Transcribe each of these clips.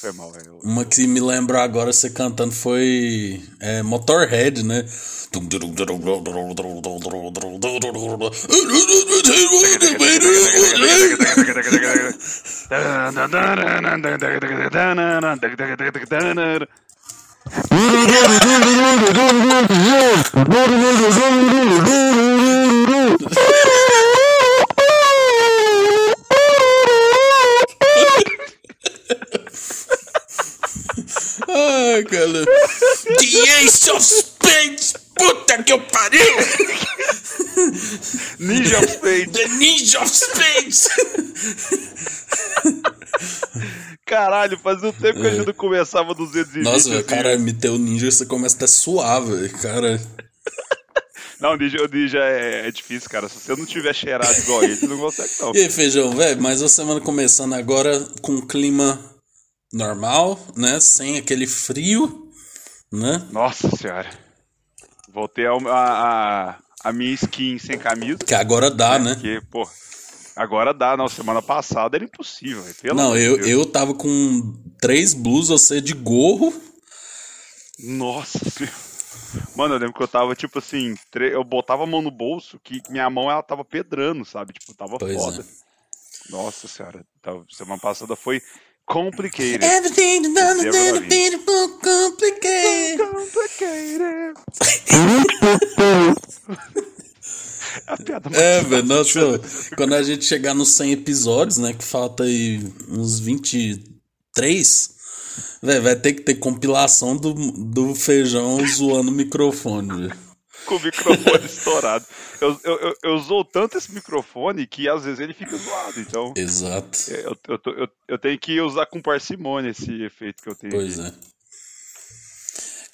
Foi mal. Uma que me lembrou agora você cantando foi é, Motorhead, né? Ai, cara. The Ace of Spades! Puta que eu pariu! Ninja of Spades. The Ninja of Spades! Caralho, fazia um tempo que a gente não começava 220. Nossa, velho, cara, meteu ninja você começa até suar, velho. Cara. Não, o Ninja, o ninja é, é difícil, cara. Se você não tiver cheirado igual ele, você não consegue, não. E aí, feijão, velho, mais uma semana começando agora com um clima normal, né? Sem aquele frio, né? Nossa senhora. Voltei a, a, a, minha skin sem camisa. Que agora dá, né? Porque, pô, agora dá. Não, semana passada era impossível. Não, eu, Deus. eu tava com três blusas, você de gorro. Nossa senhora. Mano, eu lembro que eu tava, tipo assim, eu botava a mão no bolso que minha mão ela tava pedrando, sabe? Tipo, tava Pois foda. é. Nossa senhora. Semana passada foi complicated. Everything done Esse é is agora beautiful, complicated. Complicated. a piada É, velho, nossa, quando a gente chegar nos 100 episódios, né, que falta aí uns 23, velho, vai ter que ter compilação do, do feijão zoando o microfone, velho. Com o microfone estourado. Eu, eu, eu, eu zoo tanto esse microfone que às vezes ele fica zoado. Então, Exato. eu, eu, tô- eu, eu tenho que usar com parcimônia esse efeito que eu tenho. Pois aqui. é.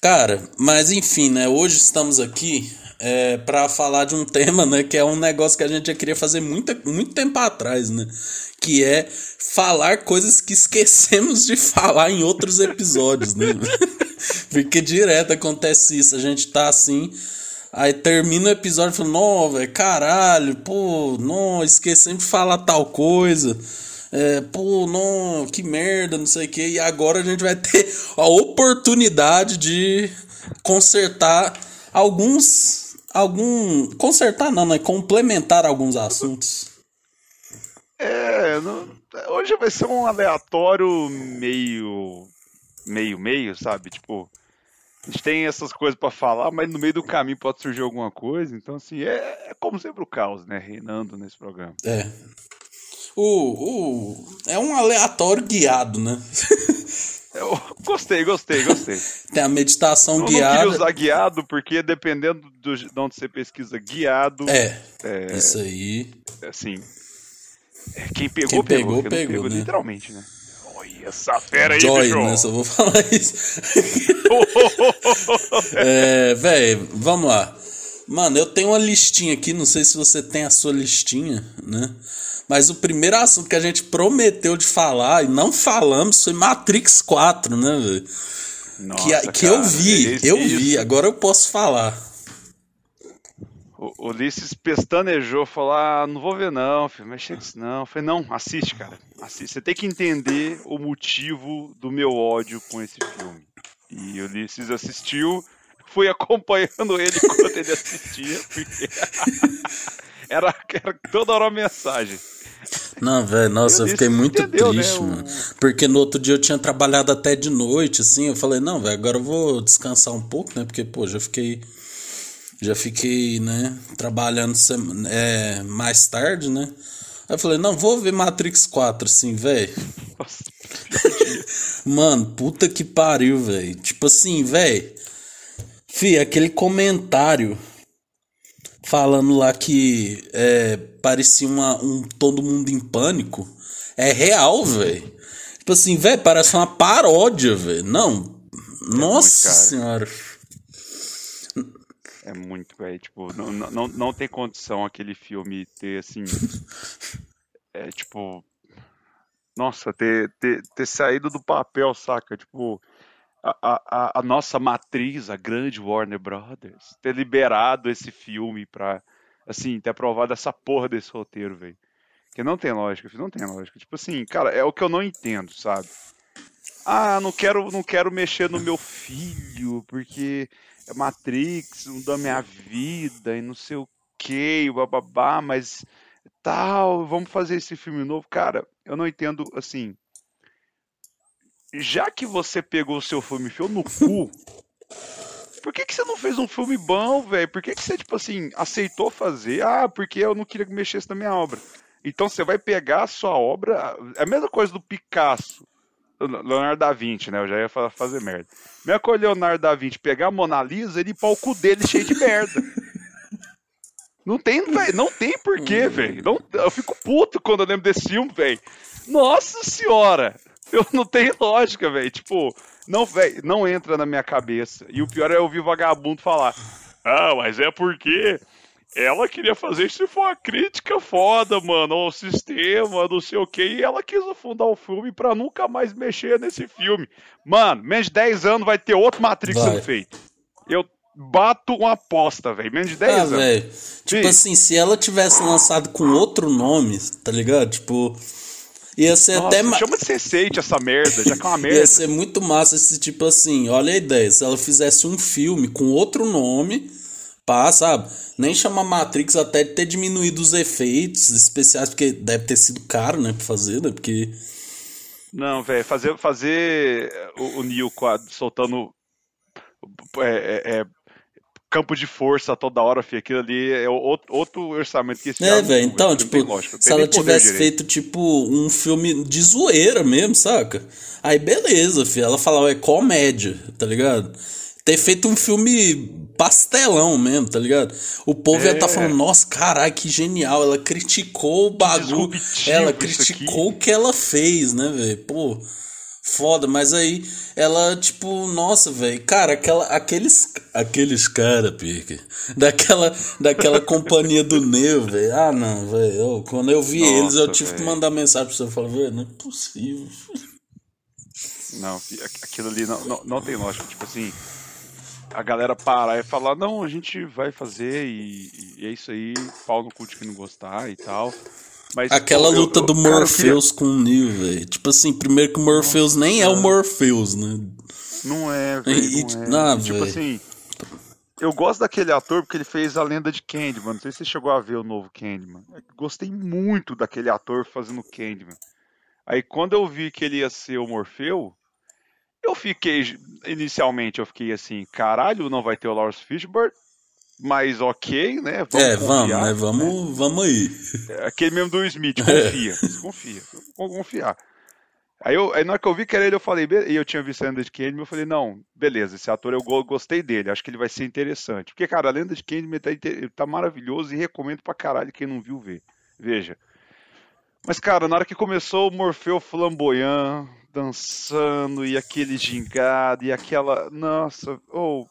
Cara, mas enfim, né? Hoje estamos aqui é, para falar de um tema, né? Que é um negócio que a gente já queria fazer muita, muito tempo atrás, né? Que é falar coisas que esquecemos de falar em outros episódios, né? Porque direto acontece isso. A gente tá assim. Aí termina o episódio e fala, não, velho, caralho, pô, não, esquecemos de falar tal coisa. É, pô, não, que merda, não sei o que. E agora a gente vai ter a oportunidade de consertar alguns. Algum. Consertar não, né? Complementar alguns assuntos. É, não- hoje vai ser um aleatório meio. meio, meio, sabe? Tipo, a gente tem essas coisas pra falar, mas no meio do caminho pode surgir alguma coisa. Então, assim, é, é como sempre o caos, né? Reinando nesse programa. É. O, o, é um aleatório guiado, né? Eu gostei, gostei, gostei. Tem a meditação Eu não queria guiada. usar guiado, porque dependendo do, de onde você pesquisa guiado, É, é, isso aí. assim. é, quem pegou, Quem pegou, quem não pegou, né? literalmente, né? Olha essa fera aí, Joy, bicho! né? Só vou falar isso. é, velho, vamos lá. Mano, eu tenho uma listinha aqui, não sei se você tem a sua listinha, né? Mas o primeiro assunto que a gente prometeu de falar e não falamos foi Matrix 4, né, velho? Que, que cara, eu vi, esse- eu vi, agora eu posso falar. O Ulisses pestanejou, falou: ah, não vou ver não, filho, mexe nisso não. Eu falei, não, assiste, cara. Assiste. Você tem que entender o motivo do meu ódio com esse filme. E o Ulisses assistiu, fui acompanhando ele enquanto ele assistia, porque era, era toda hora uma mensagem. Não, velho, nossa, eu Deus, fiquei muito entendeu, né, triste, o- mano. Porque no outro dia eu tinha trabalhado até de noite, assim. Eu falei, não, velho, agora eu vou descansar um pouco, né? Porque, pô, já fiquei. Já fiquei, né? Trabalhando é, mais tarde, né? Aí eu falei, não, vou ver Matrix 4, assim, velho. Mano, puta que pariu, velho. Tipo assim, velho. Fih, aquele comentário falando lá que é, parecia uma, um todo mundo em pânico. É real, velho. Tipo assim, velho, parece uma paródia, velho. Não. É Nossa senhora. É muito, velho. Tipo, não, não, não tem condição aquele filme ter, assim. É tipo. Nossa, ter, ter, ter saído do papel, saca? Tipo, a, a, a nossa matriz, a grande Warner Brothers, ter liberado esse filme pra, assim, ter aprovado essa porra desse roteiro, velho. Que não tem lógica, não tem lógica. Tipo assim, cara, é o que eu não entendo, sabe? Ah, não quero, não quero mexer no meu filho, porque Matrix, da minha vida e não sei o que, bababá, mas tal, vamos fazer esse filme novo. Cara, eu não entendo, assim, já que você pegou o seu filme e no cu, por que, que você não fez um filme bom, velho? Por que, que você, tipo assim, aceitou fazer? Ah, porque eu não queria que mexesse na minha obra. Então você vai pegar a sua obra, é a mesma coisa do Picasso, Leonardo da Vinci, né? Eu já ia fazer merda. Mesma coisa Leonardo da Vinci pegar a Mona Lisa e limpar o dele cheio de merda. Não tem, não tem porquê, velho. Eu fico puto quando eu lembro desse filme, velho. Nossa senhora! Eu não tenho lógica, velho. Tipo, não, velho, não entra na minha cabeça. E o pior é ouvir vagabundo falar: Ah, mas é porque ela queria fazer isso foi uma crítica foda, mano, ao sistema, não sei o que, e ela quis afundar o filme pra nunca mais mexer nesse filme. Mano, menos de 10 anos vai ter outro Matrix vai. sendo feito. Eu bato uma aposta, velho. Menos de 10 ah, anos. Véio. Tipo Sim. assim, se ela tivesse lançado com outro nome, tá ligado? Tipo. Ia ser Nossa, até. Chama de Sense8 essa merda, já que é uma merda. Ia ser muito massa esse tipo assim. Olha a ideia. Se ela fizesse um filme com outro nome, pá, sabe? Nem chama Matrix até de ter diminuído os efeitos especiais, porque deve ter sido caro, né, pra fazer, né? Porque. Não, velho, fazer, fazer o, o Neo soltando. É, é, é campo de força toda hora, filho. Aquilo ali é outro, outro orçamento que esse É, velho. Então, tipo, lógico, se ela tivesse feito, tipo, um filme de zoeira mesmo, saca? Aí beleza, filho. Ela falava, é comédia, tá ligado? Ter feito um filme pastelão mesmo, tá ligado? O povo é. ia estar tá falando, nossa, caralho, que genial. Ela criticou o bagulho. Ela criticou o que ela fez, né, velho? Pô foda, mas aí ela, tipo, nossa, velho, cara, aquela, aqueles, aqueles cara, pique, daquela, daquela companhia do Neo, velho, ah, não, velho, quando eu vi nossa, eles, eu tive véio. que mandar mensagem pra você, falar, velho, não é possível. Não, aquilo ali não, não, não tem lógica, tipo assim, a galera parar e falar, não, a gente vai fazer e, e é isso aí, pau no cu de quem não gostar e tal. Mas, Aquela pô, luta eu, do Morpheus queria... com o Neo, velho. Tipo assim, primeiro que o Morpheus nem é o Morpheus, né? Não é, velho. É. tipo assim, eu gosto daquele ator porque ele fez a lenda de Candyman. Não sei se você chegou a ver o novo Candyman. Gostei muito daquele ator fazendo Candyman. Aí quando eu vi que ele ia ser o Morfeu, eu fiquei, inicialmente eu fiquei assim, caralho, não vai ter o Lawrence Fishburne, mas ok, né? Vamos é, vamos, né? Vamos, né? vamos aí. É aquele mesmo do Smith, confia, confia, vamos confiar. Aí, eu, aí na hora que eu vi que era ele, eu falei, e eu tinha visto a Lenda de Candyman, eu falei, não, beleza, esse ator eu gostei dele, acho que ele vai ser interessante. Porque, cara, a Lenda de Candyman tá, tá maravilhoso e recomendo pra caralho quem não viu ver. Veja. Mas, cara, na hora que começou o Morfeu flamboyant, dançando, e aquele gingado, e aquela. Nossa, oh,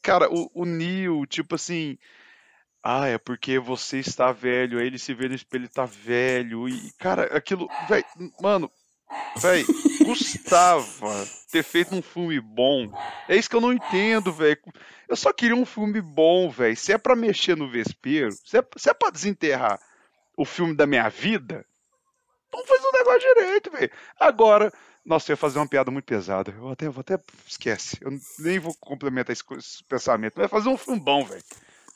cara, o, o Neil, tipo assim. Ah, é porque você está velho. Aí ele se vê no espelho e tá velho. E, cara, aquilo. Véio, mano, velho, custava ter feito um filme bom. É isso que eu não entendo, velho. Eu só queria um filme bom, velho. Se é pra mexer no vespeiro, se é, se é pra desenterrar o filme da minha vida, não faz um negócio direito, velho. Agora, nossa, eu ia fazer uma piada muito pesada. Eu até, vou até esquece. Eu nem vou complementar esse, esse pensamento. Mas fazer um filme bom, velho.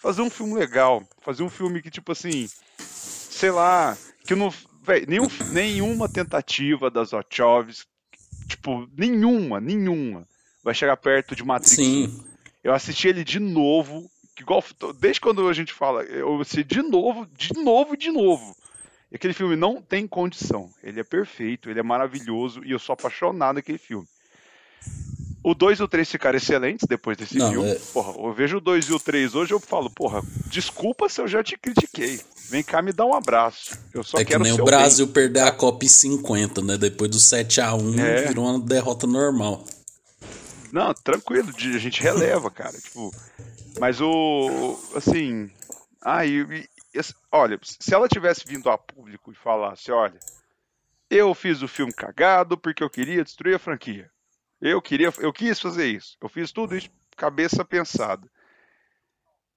Fazer um filme legal. Fazer um filme que, tipo assim, sei lá, que não. Véio, nenhum, nenhuma tentativa das Wachowski, tipo, nenhuma, nenhuma, vai chegar perto de Matrix. Sim. Eu assisti ele de novo, igual, desde quando a gente fala, eu assisti de novo, de novo, de novo. E aquele filme não tem condição. Ele é perfeito, ele é maravilhoso e eu sou apaixonado naquele filme. O 2 e o 3 ficaram excelentes depois desse Não, filme. é- Porra, eu vejo o 2 e o 3 hoje eu falo, porra, desculpa se eu já te critiquei. Vem cá me dar um abraço. Eu só é que quero nem seu o Brasil perder a Copa em 50, né? Depois do 7x1 É. virou uma derrota normal. bem. Não, tranquilo, a gente releva, cara. Tipo, mas o. Assim. Ah, e, olha, se ela tivesse vindo a público e falasse, olha, eu fiz o filme cagado porque eu queria destruir a franquia. Eu queria, eu quis fazer isso. Eu fiz tudo isso cabeça pensada.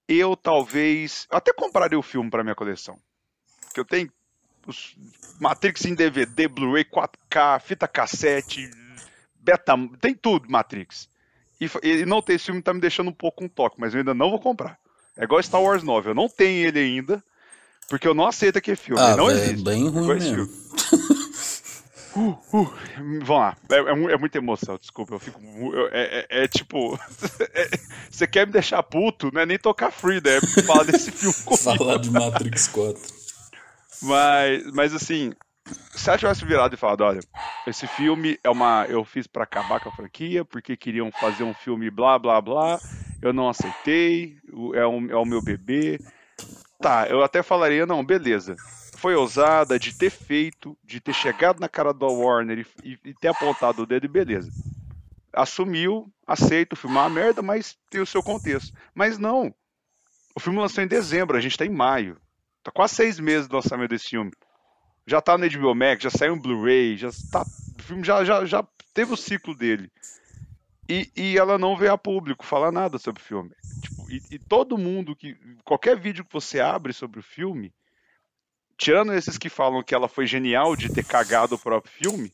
Eu talvez até compraria o filme para minha coleção. Porque eu tenho os Matrix em DVD, Blu-ray 4K, fita cassete, beta, tem tudo Matrix. E, e não ter esse filme tá me deixando um pouco um toque, mas eu ainda não vou comprar. É igual Star Wars 9, eu não tenho ele ainda, porque eu não aceito aquele filme. Ah, não velho, é existe. bem ruim mesmo. Uh, uh, vamos lá, é, é é muita emoção, desculpa, eu fico. eu- é, é- é tipo. é- você quer me deixar puto, não é nem tocar free, né? É falar desse filme comigo. Falar de Matrix 4. Mas, mas assim, se ela tivesse virado e falado, olha, esse filme é uma. Eu fiz pra acabar com a franquia, porque queriam fazer um filme blá blá blá. Eu não aceitei, é, um, é o meu bebê. Tá, eu até falaria, não, beleza. Foi ousada de ter feito, de ter chegado na cara do Warner e, e- e ter apontado o dedo e beleza. Assumiu, aceito, o filme é uma merda, mas tem o seu contexto. Mas não. O filme lançou em dezembro, a gente tá em maio. Tá quase seis meses do lançamento desse filme. Já tá no HBO Max, já saiu um Blu-ray, já tá, o filme já, já, já teve o ciclo dele. E, e ela não veio a público falar nada sobre o filme. Tipo, e, e todo mundo que. Qualquer vídeo que você abre sobre o filme, tirando esses que falam que ela foi genial de ter cagado o próprio filme,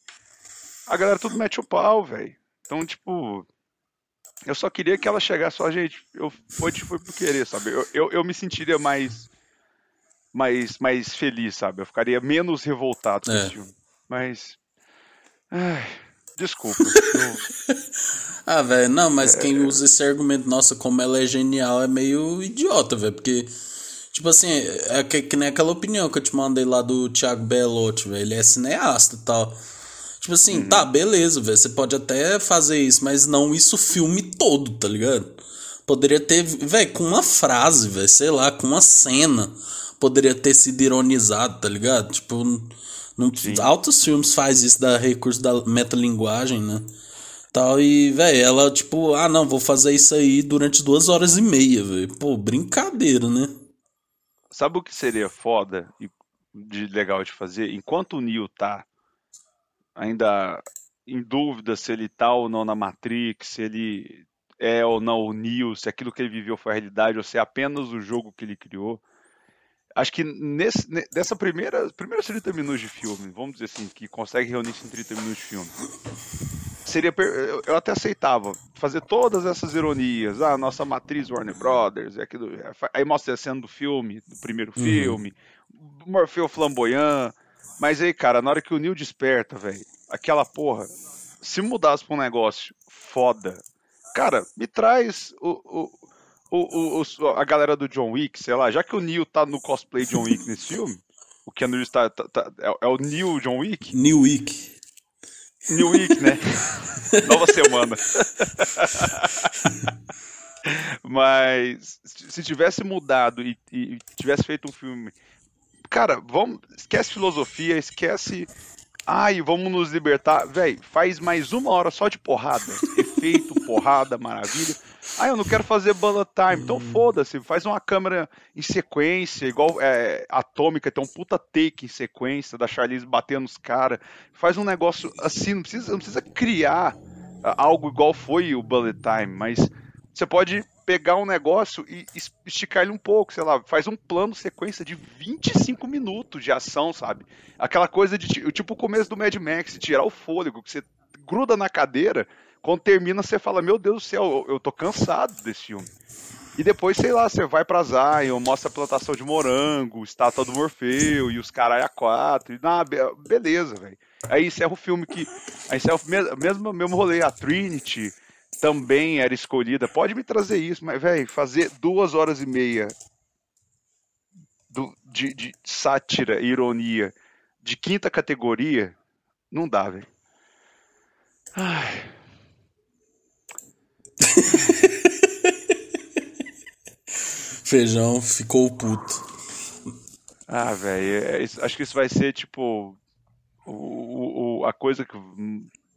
a galera tudo mete o pau, velho. Então, tipo. Eu só queria que ela chegasse só, gente, eu foi, foi por querer, sabe? Eu, eu, eu me sentiria mais mais, mais feliz, sabe? Eu ficaria menos revoltado com É. esse filme. Mas. Ai, desculpa. Eu- Ah, velho, não, É. mas quem usa esse argumento, nossa, como ela é genial, é meio idiota, velho, porque, tipo assim, é que, que nem aquela opinião que eu te mandei lá do Thiago Belotti, velho, ele é cineasta e tal. Tipo assim, Uhum. tá, beleza, velho, você pode até fazer isso, mas não isso o filme todo, tá ligado? Poderia ter, velho, com uma frase, velho, sei lá, com uma cena, poderia ter sido ironizado, tá ligado? Tipo, não, altos filmes faz isso da recurso da metalinguagem, né? tal. E, velho, ela, tipo, ah, não, vou fazer isso aí durante duas horas e meia, velho. Pô, brincadeira, né? Sabe o que seria foda e de legal de fazer? Enquanto o Neo tá ainda em dúvida se ele tá ou não na Matrix, se ele é ou não o Neo, se aquilo que ele viveu foi a realidade ou se é apenas o jogo que ele criou. Acho que nesse, ne- nessa primeira, primeiros 30 minutos de filme, vamos dizer assim, que consegue reunir isso em 30 minutos de filme, seria per- eu, até aceitava fazer todas essas ironias, ah, nossa matriz Warner Brothers, é aquilo, é, aí mostra a cena do filme, do primeiro Uhum. filme, Morfeu flamboyant, mas aí, cara, na hora que o Neil desperta, velho, aquela porra, se mudasse pra um negócio foda, cara, me traz o, o, o, o- a galera do John Wick, sei lá, já que o Neil tá no cosplay John Wick nesse filme, o Keanu Reeves tá, tá- tá- é, é o Neil John Wick, New Week. New Week, né? Nova semana. Mas se se tivesse mudado e, e tivesse feito um filme. Cara, vamos. Esquece filosofia, esquece. Ai, vamos nos libertar. Véi, faz mais uma hora só de porrada. Efeito, porrada, maravilha. Ah, eu não quero fazer bullet time. Então foda-se, faz uma câmera em sequência, igual é, atômica, tem um puta take em sequência da Charlize batendo nos caras. Faz um negócio assim, não precisa, não precisa criar ah, algo igual foi o bullet time, mas você pode pegar um negócio e es- esticar ele um pouco, sei lá, faz um plano sequência de 25 minutos de ação, sabe? Aquela coisa de ti- tipo o começo do Mad Max, tirar o fôlego, que você gruda na cadeira, quando termina você fala, meu Deus do céu, eu, tô cansado desse filme. E depois, sei lá, você vai pra Zion, mostra a plantação de morango, estátua do Morfeu e os caras a quatro, e, ah, be- beleza, velho. Aí encerra o filme que. Aí encerra o mes- mesmo, mesmo rolê, a Trinity também era escolhida. Pode me trazer isso, mas, velho, fazer duas horas e meia do- de, de sátira e ironia de quinta categoria, não dá, velho. Ai. Feijão ficou puto. Ah, velho, é, acho que isso vai ser tipo o, o, a coisa que,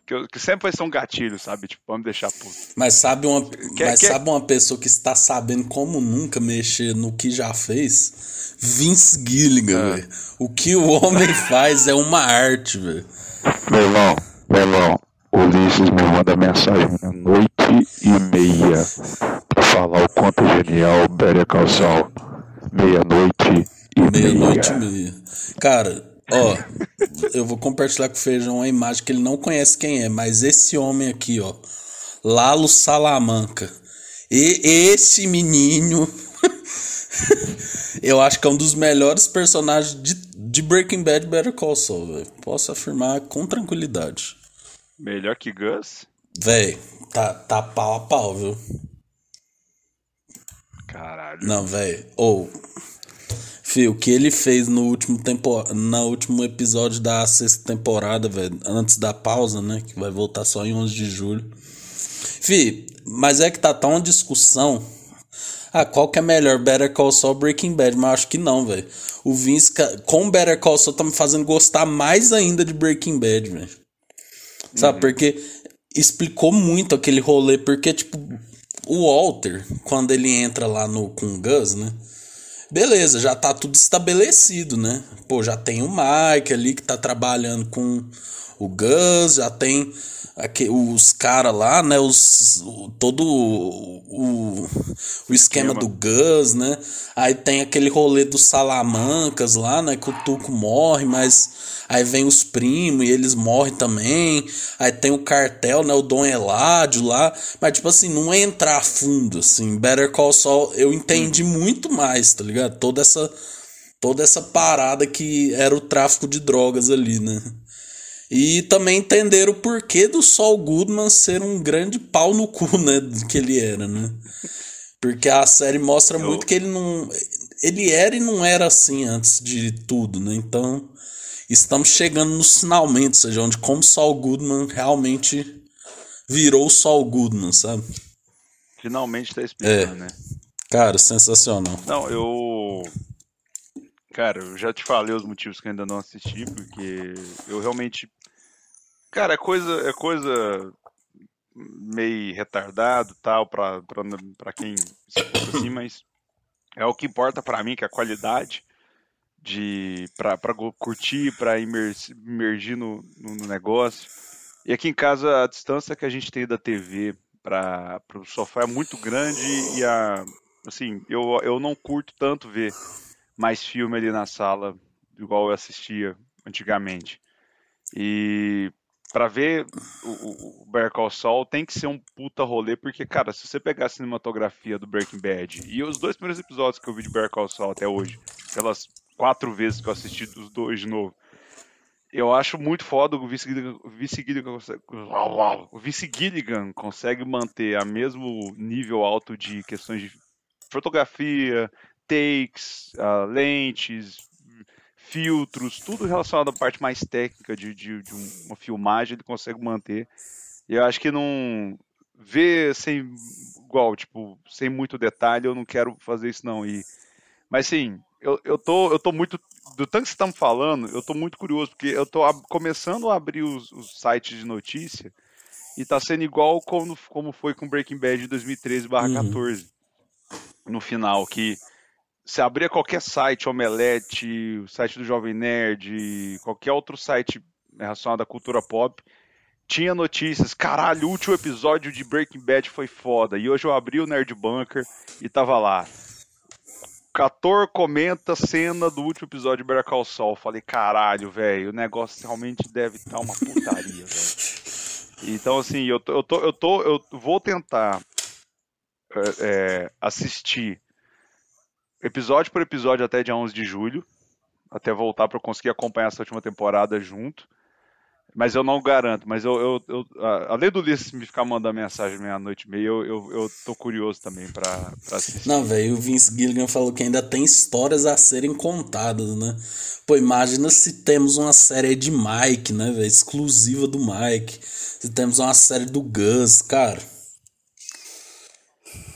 que, que, sempre vai ser um gatilho, sabe? Tipo, vamos deixar puto. Mas sabe uma, quer, mas quer... sabe uma pessoa que está sabendo como nunca mexer no que já fez? Vince Gilligan, ah. velho. O que o homem faz é uma arte, velho. Meu irmão, meu irmão, Ulisses me manda mensagem noite e meia pra falar o quanto é genial Better Call Meia-noite e meia. Meia-noite e meia. Cara, ó, eu vou compartilhar com o Feijão uma imagem que ele não conhece quem é, mas esse homem aqui, ó, Lalo Salamanca. E esse menino, eu acho que é um dos melhores personagens de, de Breaking Bad Better Call Saul, velho. Posso afirmar com tranquilidade. Melhor que Gus? Véi, tá, tá pau a pau, viu? Caralho. Não, velho. Ou. Oh, Fio, o que ele fez no último tempo, no último episódio da sexta temporada, velho, antes da pausa, né, que vai voltar só em 11 de julho. Fih, mas é que tá tão uma discussão. Ah, qual que é melhor, Better Call Saul ou Breaking Bad? Mas acho que não, velho. O Vince com Better Call Saul tá me fazendo gostar mais ainda de Breaking Bad, velho. Sabe, uhum. porque explicou muito aquele rolê, porque, tipo, o Walter, quando ele entra lá no, com o Gus, né? Beleza, já tá tudo estabelecido, né? Pô, já tem o Mike ali que tá trabalhando com o Gus, já tem aqui, os caras lá, né? Os, o, todo o, o, esquema, do Gus, né? Aí tem aquele rolê dos Salamancas lá, né? Que o Tuco morre, mas aí vem os primos e eles morrem também. Aí tem o cartel, né? O Dom Eládio lá. Mas, tipo assim, não é entrar a fundo, assim. Better Call Saul, eu entendi hum. muito mais, tá ligado? Toda essa, toda essa parada que era o tráfico de drogas ali, né? E também entender o porquê do Saul Goodman ser um grande pau no cu, né? Que ele era, né? Porque a série mostra eu... muito que ele não. Ele era e não era assim antes de tudo, né? Então, estamos chegando nos finalmente, ou seja, onde como Saul Goodman realmente virou o Saul Goodman, sabe? Finalmente tá explicando, é. né? Cara, sensacional. Não, eu. Cara, eu já te falei os motivos que eu ainda não assisti, porque eu realmente Cara, é coisa, é coisa meio retardado tal para para quem se assim, mas é o que importa para mim que é a qualidade de para curtir, para imergir no, no, negócio. E aqui em casa a distância que a gente tem da TV para o sofá é muito grande e a assim, eu, eu não curto tanto ver mais filme ali na sala igual eu assistia antigamente. E para ver o, o Better Call tem que ser um puta rolê, porque, cara, se você pegar a cinematografia do Breaking Bad e os dois primeiros episódios que eu vi de Better Call até hoje, pelas quatro vezes que eu assisti dos dois de novo, eu acho muito foda o Vince Gilligan, Gilligan, consegue, o Vince Gilligan consegue manter a mesmo nível alto de questões de fotografia, takes, uh, lentes, filtros, tudo relacionado à parte mais técnica de, de, de uma filmagem, ele consegue manter. E eu acho que não ver sem igual, tipo, sem muito detalhe, eu não quero fazer isso não. E mas sim, eu, eu tô eu tô muito do tanto que estamos falando, eu tô muito curioso porque eu tô começando a abrir os, os sites de notícia e tá sendo igual como, como foi com Breaking Bad de 2013/14 uhum. no final que você abria qualquer site, Omelete, o site do Jovem Nerd, qualquer outro site relacionado à cultura pop, tinha notícias. Caralho, o último episódio de Breaking Bad foi foda. E hoje eu abri o Nerd Bunker e tava lá. Cator comenta cena do último episódio de Better Saul. Falei, caralho, velho, o negócio realmente deve estar tá uma putaria, velho. Então, assim, eu tô, eu tô, eu tô, eu vou tentar é assistir episódio por episódio até dia 11 de julho, até voltar para conseguir acompanhar essa última temporada junto. Mas eu não garanto, mas eu, eu, eu além do Ulisses me ficar mandando mensagem meia-noite e meia, eu, eu, eu tô curioso também pra, pra assistir. Não, velho, o Vince Gilligan falou que ainda tem histórias a serem contadas, né? Pô, imagina se temos uma série de Mike, né, velho? Exclusiva do Mike. Se temos uma série do Gus, cara.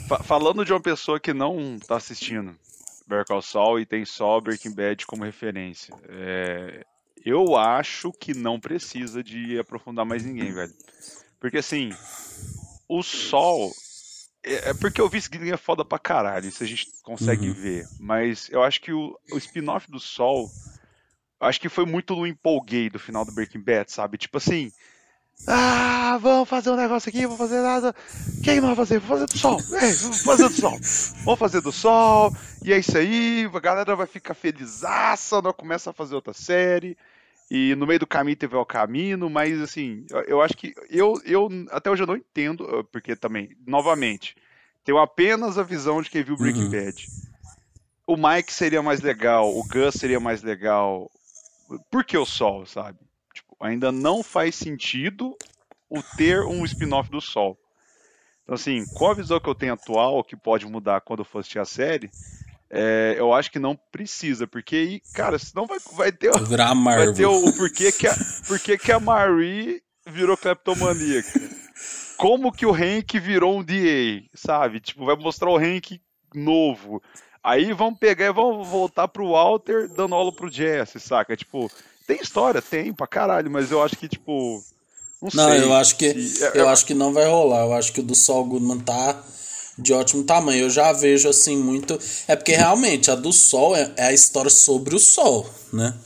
fa- falando de uma pessoa que não tá assistindo Better Call Saul e tem só Breaking Bad como referência, é, eu acho que não precisa de aprofundar mais ninguém, velho. Porque assim, o Sol. É é porque o Vince Gilligan é foda pra caralho, isso a gente consegue Uhum. ver. Mas eu acho que o, o spin-off do Sol. eu Acho que foi muito no empolguei do final do Breaking Bad, sabe? Tipo assim. Ah, vamos fazer um negócio aqui, vamos fazer nada. O que, que nós vamos fazer? Vamos fazer do sol. Ei, vamos fazer do sol. Vamos fazer do sol. E é isso aí. A galera vai ficar felizaça. Nós começa a fazer outra série. E no meio do caminho teve o caminho, mas assim, eu, eu acho que eu, eu até hoje eu não entendo, eh, porque também, novamente, tenho apenas a visão de quem viu Breaking Uhum. Bad. O Mike seria mais legal, o Gus seria mais legal. Por que o Sol, sabe? Ainda não faz sentido o ter um spin-off do Sol. Então, assim, com a visão que eu tenho atual, que pode mudar quando eu for assistir a série, é, eu acho que não precisa, porque aí, cara, senão vai, vai ter, Vai ter o, o porquê, que a, porquê que a Marie virou cleptomaníaca. Como que o Hank virou um DA, sabe? Tipo, vai mostrar o Hank novo. Aí vão pegar e vão voltar pro Walter dando aula pro Jesse, saca? Tipo, tem história, tem pra caralho, mas eu acho que, tipo. Não, Não, sei. eu acho que é- eu é- acho que não vai rolar. Eu acho que o do Saul Goodman tá de ótimo tamanho. Eu já vejo assim muito. É porque realmente a do Sol é, é a história sobre o Sol, né?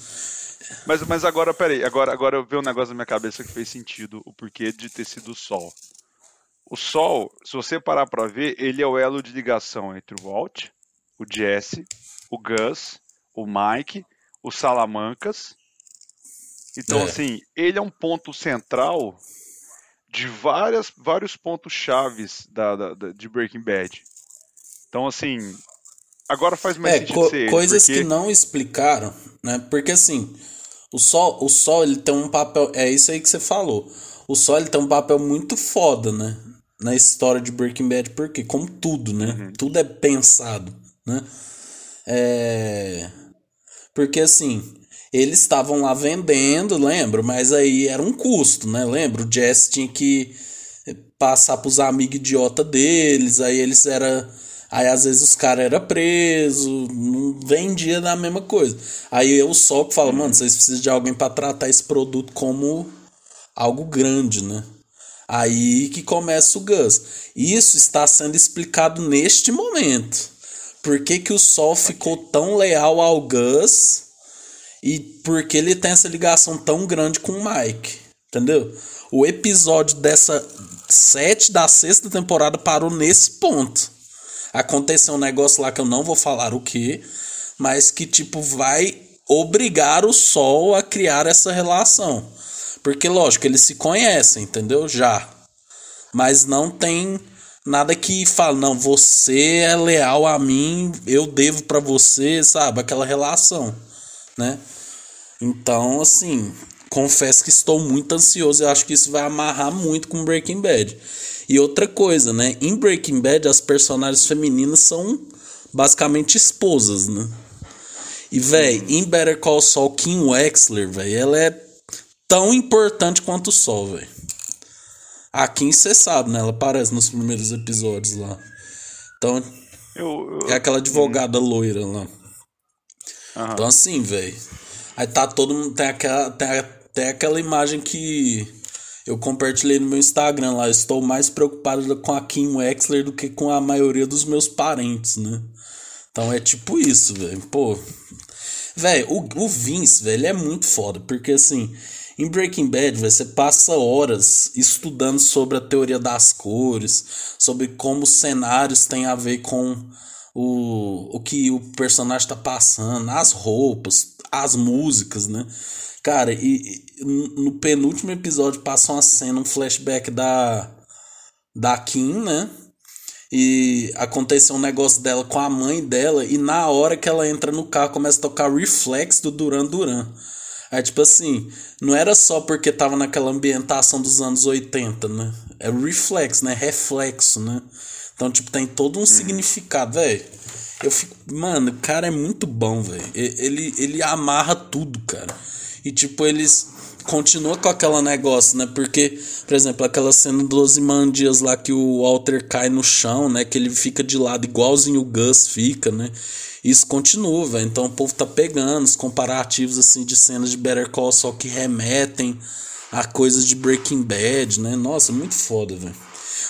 Mas, mas agora, peraí, agora, agora eu vi um negócio na minha cabeça que fez sentido, o porquê de ter sido o Sol. O Sol, se você parar pra ver, ele é o elo de ligação entre o Walt, o Jesse, o Gus, o Mike, o Salamancas. Então, É. assim, ele é um ponto central de várias, vários pontos chaves da, da- da- de Breaking Bad. Então, assim, agora faz mais É, sentido co- ser coisas porque... que não explicaram, né? Porque assim, o Sol, o Sol ele tem um papel, é isso aí que você falou. O Sol ele tem um papel muito foda, né? Na história de Breaking Bad, porque como tudo, né? Uhum. Tudo é pensado, né? É... Porque assim, eles estavam lá vendendo, lembro, mas aí era um custo, né? Lembro, o Jesse tinha que passar pros amigos idiota deles, aí eles era aí às vezes os caras era preso, não vendia da mesma coisa. Aí eu só falo, mano, vocês precisam de alguém para tratar esse produto como algo grande, né? Aí que começa o Gus. Isso está sendo explicado neste momento. Por que, que o Sol ficou tão leal ao Gus e por que ele tem essa ligação tão grande com o Mike? Entendeu? O episódio dessa sete da sexta temporada parou nesse ponto. Aconteceu um negócio lá que eu não vou falar o que, mas que tipo vai obrigar o Sol a criar essa relação. Porque lógico, eles se conhecem, entendeu? Já. Mas não tem nada que fala, não, você é leal a mim, eu devo pra você, sabe? Aquela relação, né? Então, assim, confesso que estou muito ansioso. Eu acho que isso vai amarrar muito com Breaking Bad. E outra coisa, né? Em Breaking Bad, as personagens femininas são basicamente esposas, né? E, véi, em Better Call Saul, Kim Wexler, véi, ela é tão importante quanto o Sol, velho. A Kim, você sabe, né? Ela aparece nos primeiros episódios lá. Então, Eu, eu- é aquela advogada loira lá. Aham. Então assim, velho. Aí tá todo mundo. Tem aquela, tem, a- tem aquela imagem que eu compartilhei no meu Instagram lá. Estou mais preocupado com a Kim Wexler do que com a maioria dos meus parentes, né? Então é tipo isso, velho. Pô. Velho, o, Vince, velho, é muito foda. Porque assim, em Breaking Bad, velho, você passa horas estudando sobre a teoria das cores, sobre como os cenários têm a ver com o, o que o personagem tá passando, as roupas, as músicas, né? Cara, e, e no penúltimo episódio passa uma cena, um flashback da, da Kim, né? E aconteceu um negócio dela com a mãe dela, e na hora que ela entra no carro, começa a tocar Reflex do Duran Duran. Aí, tipo assim, não era só porque tava naquela ambientação dos anos 80, né? É reflex, né? Reflexo, né? Então, tipo, tem todo um significado, velho. Eu fico. Mano, o cara é muito bom, velho. Ele, ele amarra tudo, cara. E, tipo, eles continua com aquele negócio, né? Porque, por exemplo, aquela cena do Ozymandias lá que o Walter cai no chão, né? Que ele fica de lado igualzinho o Gus fica, né? Isso continua, velho. Então o povo tá pegando os comparativos, assim, de cenas de Better Call só que remetem a coisas de Breaking Bad, né? Nossa, muito foda, velho.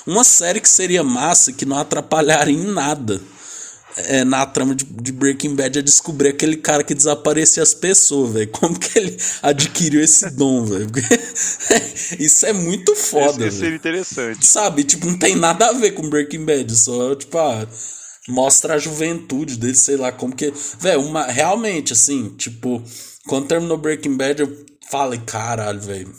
Uma série que seria massa, que não atrapalharia em nada é, na trama de, de, Breaking Bad é descobrir aquele cara que desaparecia as pessoas, velho. Como que ele adquiriu esse dom, velho? Isso é muito foda. Isso seria interessante. Sabe? Tipo, não tem nada a ver com Breaking Bad. Só, tipo, ah, mostra a juventude dele, sei lá, como que. Velho, uma, realmente, assim, tipo, quando terminou Breaking Bad, eu falei, caralho, velho.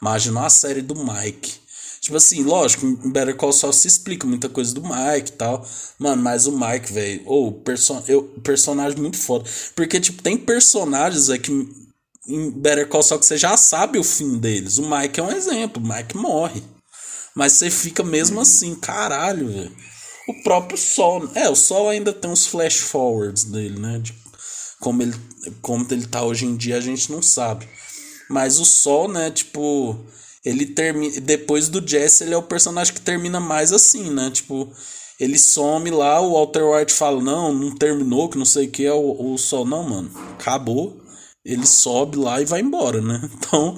Imagina a série do Mike. Tipo assim, lógico, em Better Call Saul se explica muita coisa do Mike e tal. Mano, mas o Mike, velho, ou oh, perso eu, personagem muito foda. Porque, tipo, tem personagens aqui em Better Call Saul que você já sabe o fim deles. O Mike é um exemplo, o Mike morre. Mas você fica mesmo uhum. assim, caralho, velho. O próprio Sol. É, o Sol ainda tem uns flash forwards dele, né? De como ele, como ele tá hoje em dia, a gente não sabe. Mas o Sol, né, tipo ele termina. Depois do Jesse, ele é o personagem que termina mais assim, né? Tipo, ele some lá, o Walter White fala, não, não terminou, que não sei o que, é o, o Sol, não, mano, acabou. Ele sobe lá e vai embora, né? Então,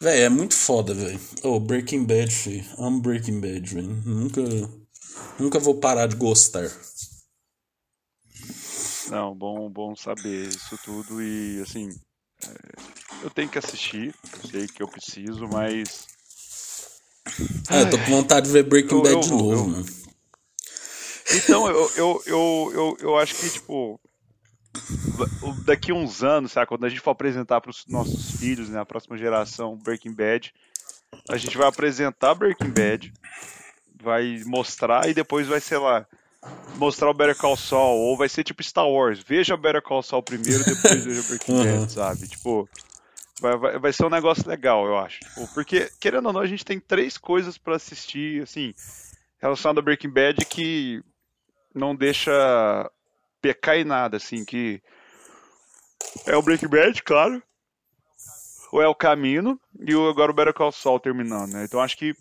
velho, é muito foda, velho. Oh, Breaking Bad, filho. Amo Breaking Bad, velho. Nunca, nunca vou parar de gostar. Não, bom, bom saber isso tudo e, assim, é, eu tenho que assistir, eu sei que eu preciso, mas. É, eu tô com vontade de ver Breaking Bad de novo, eu, mano. Então, eu, eu, eu, eu, eu acho que, tipo, daqui uns anos, sabe, quando a gente for apresentar para os nossos filhos, né, a próxima geração, Breaking Bad, a gente vai apresentar Breaking Bad, vai mostrar e depois vai, sei lá, mostrar o Better Call Saul, ou vai ser tipo Star Wars, veja Better Call Saul primeiro, depois veja Breaking. Bad, sabe? Tipo, vai, vai, vai ser um negócio legal, eu acho. Tipo, porque, querendo ou não, a gente tem três coisas para assistir, assim, relacionado a Breaking Bad que não deixa pecar em nada, assim, que é o Breaking Bad, claro, ou é o Camino, e agora o Better Call Saul terminando, né? Então acho que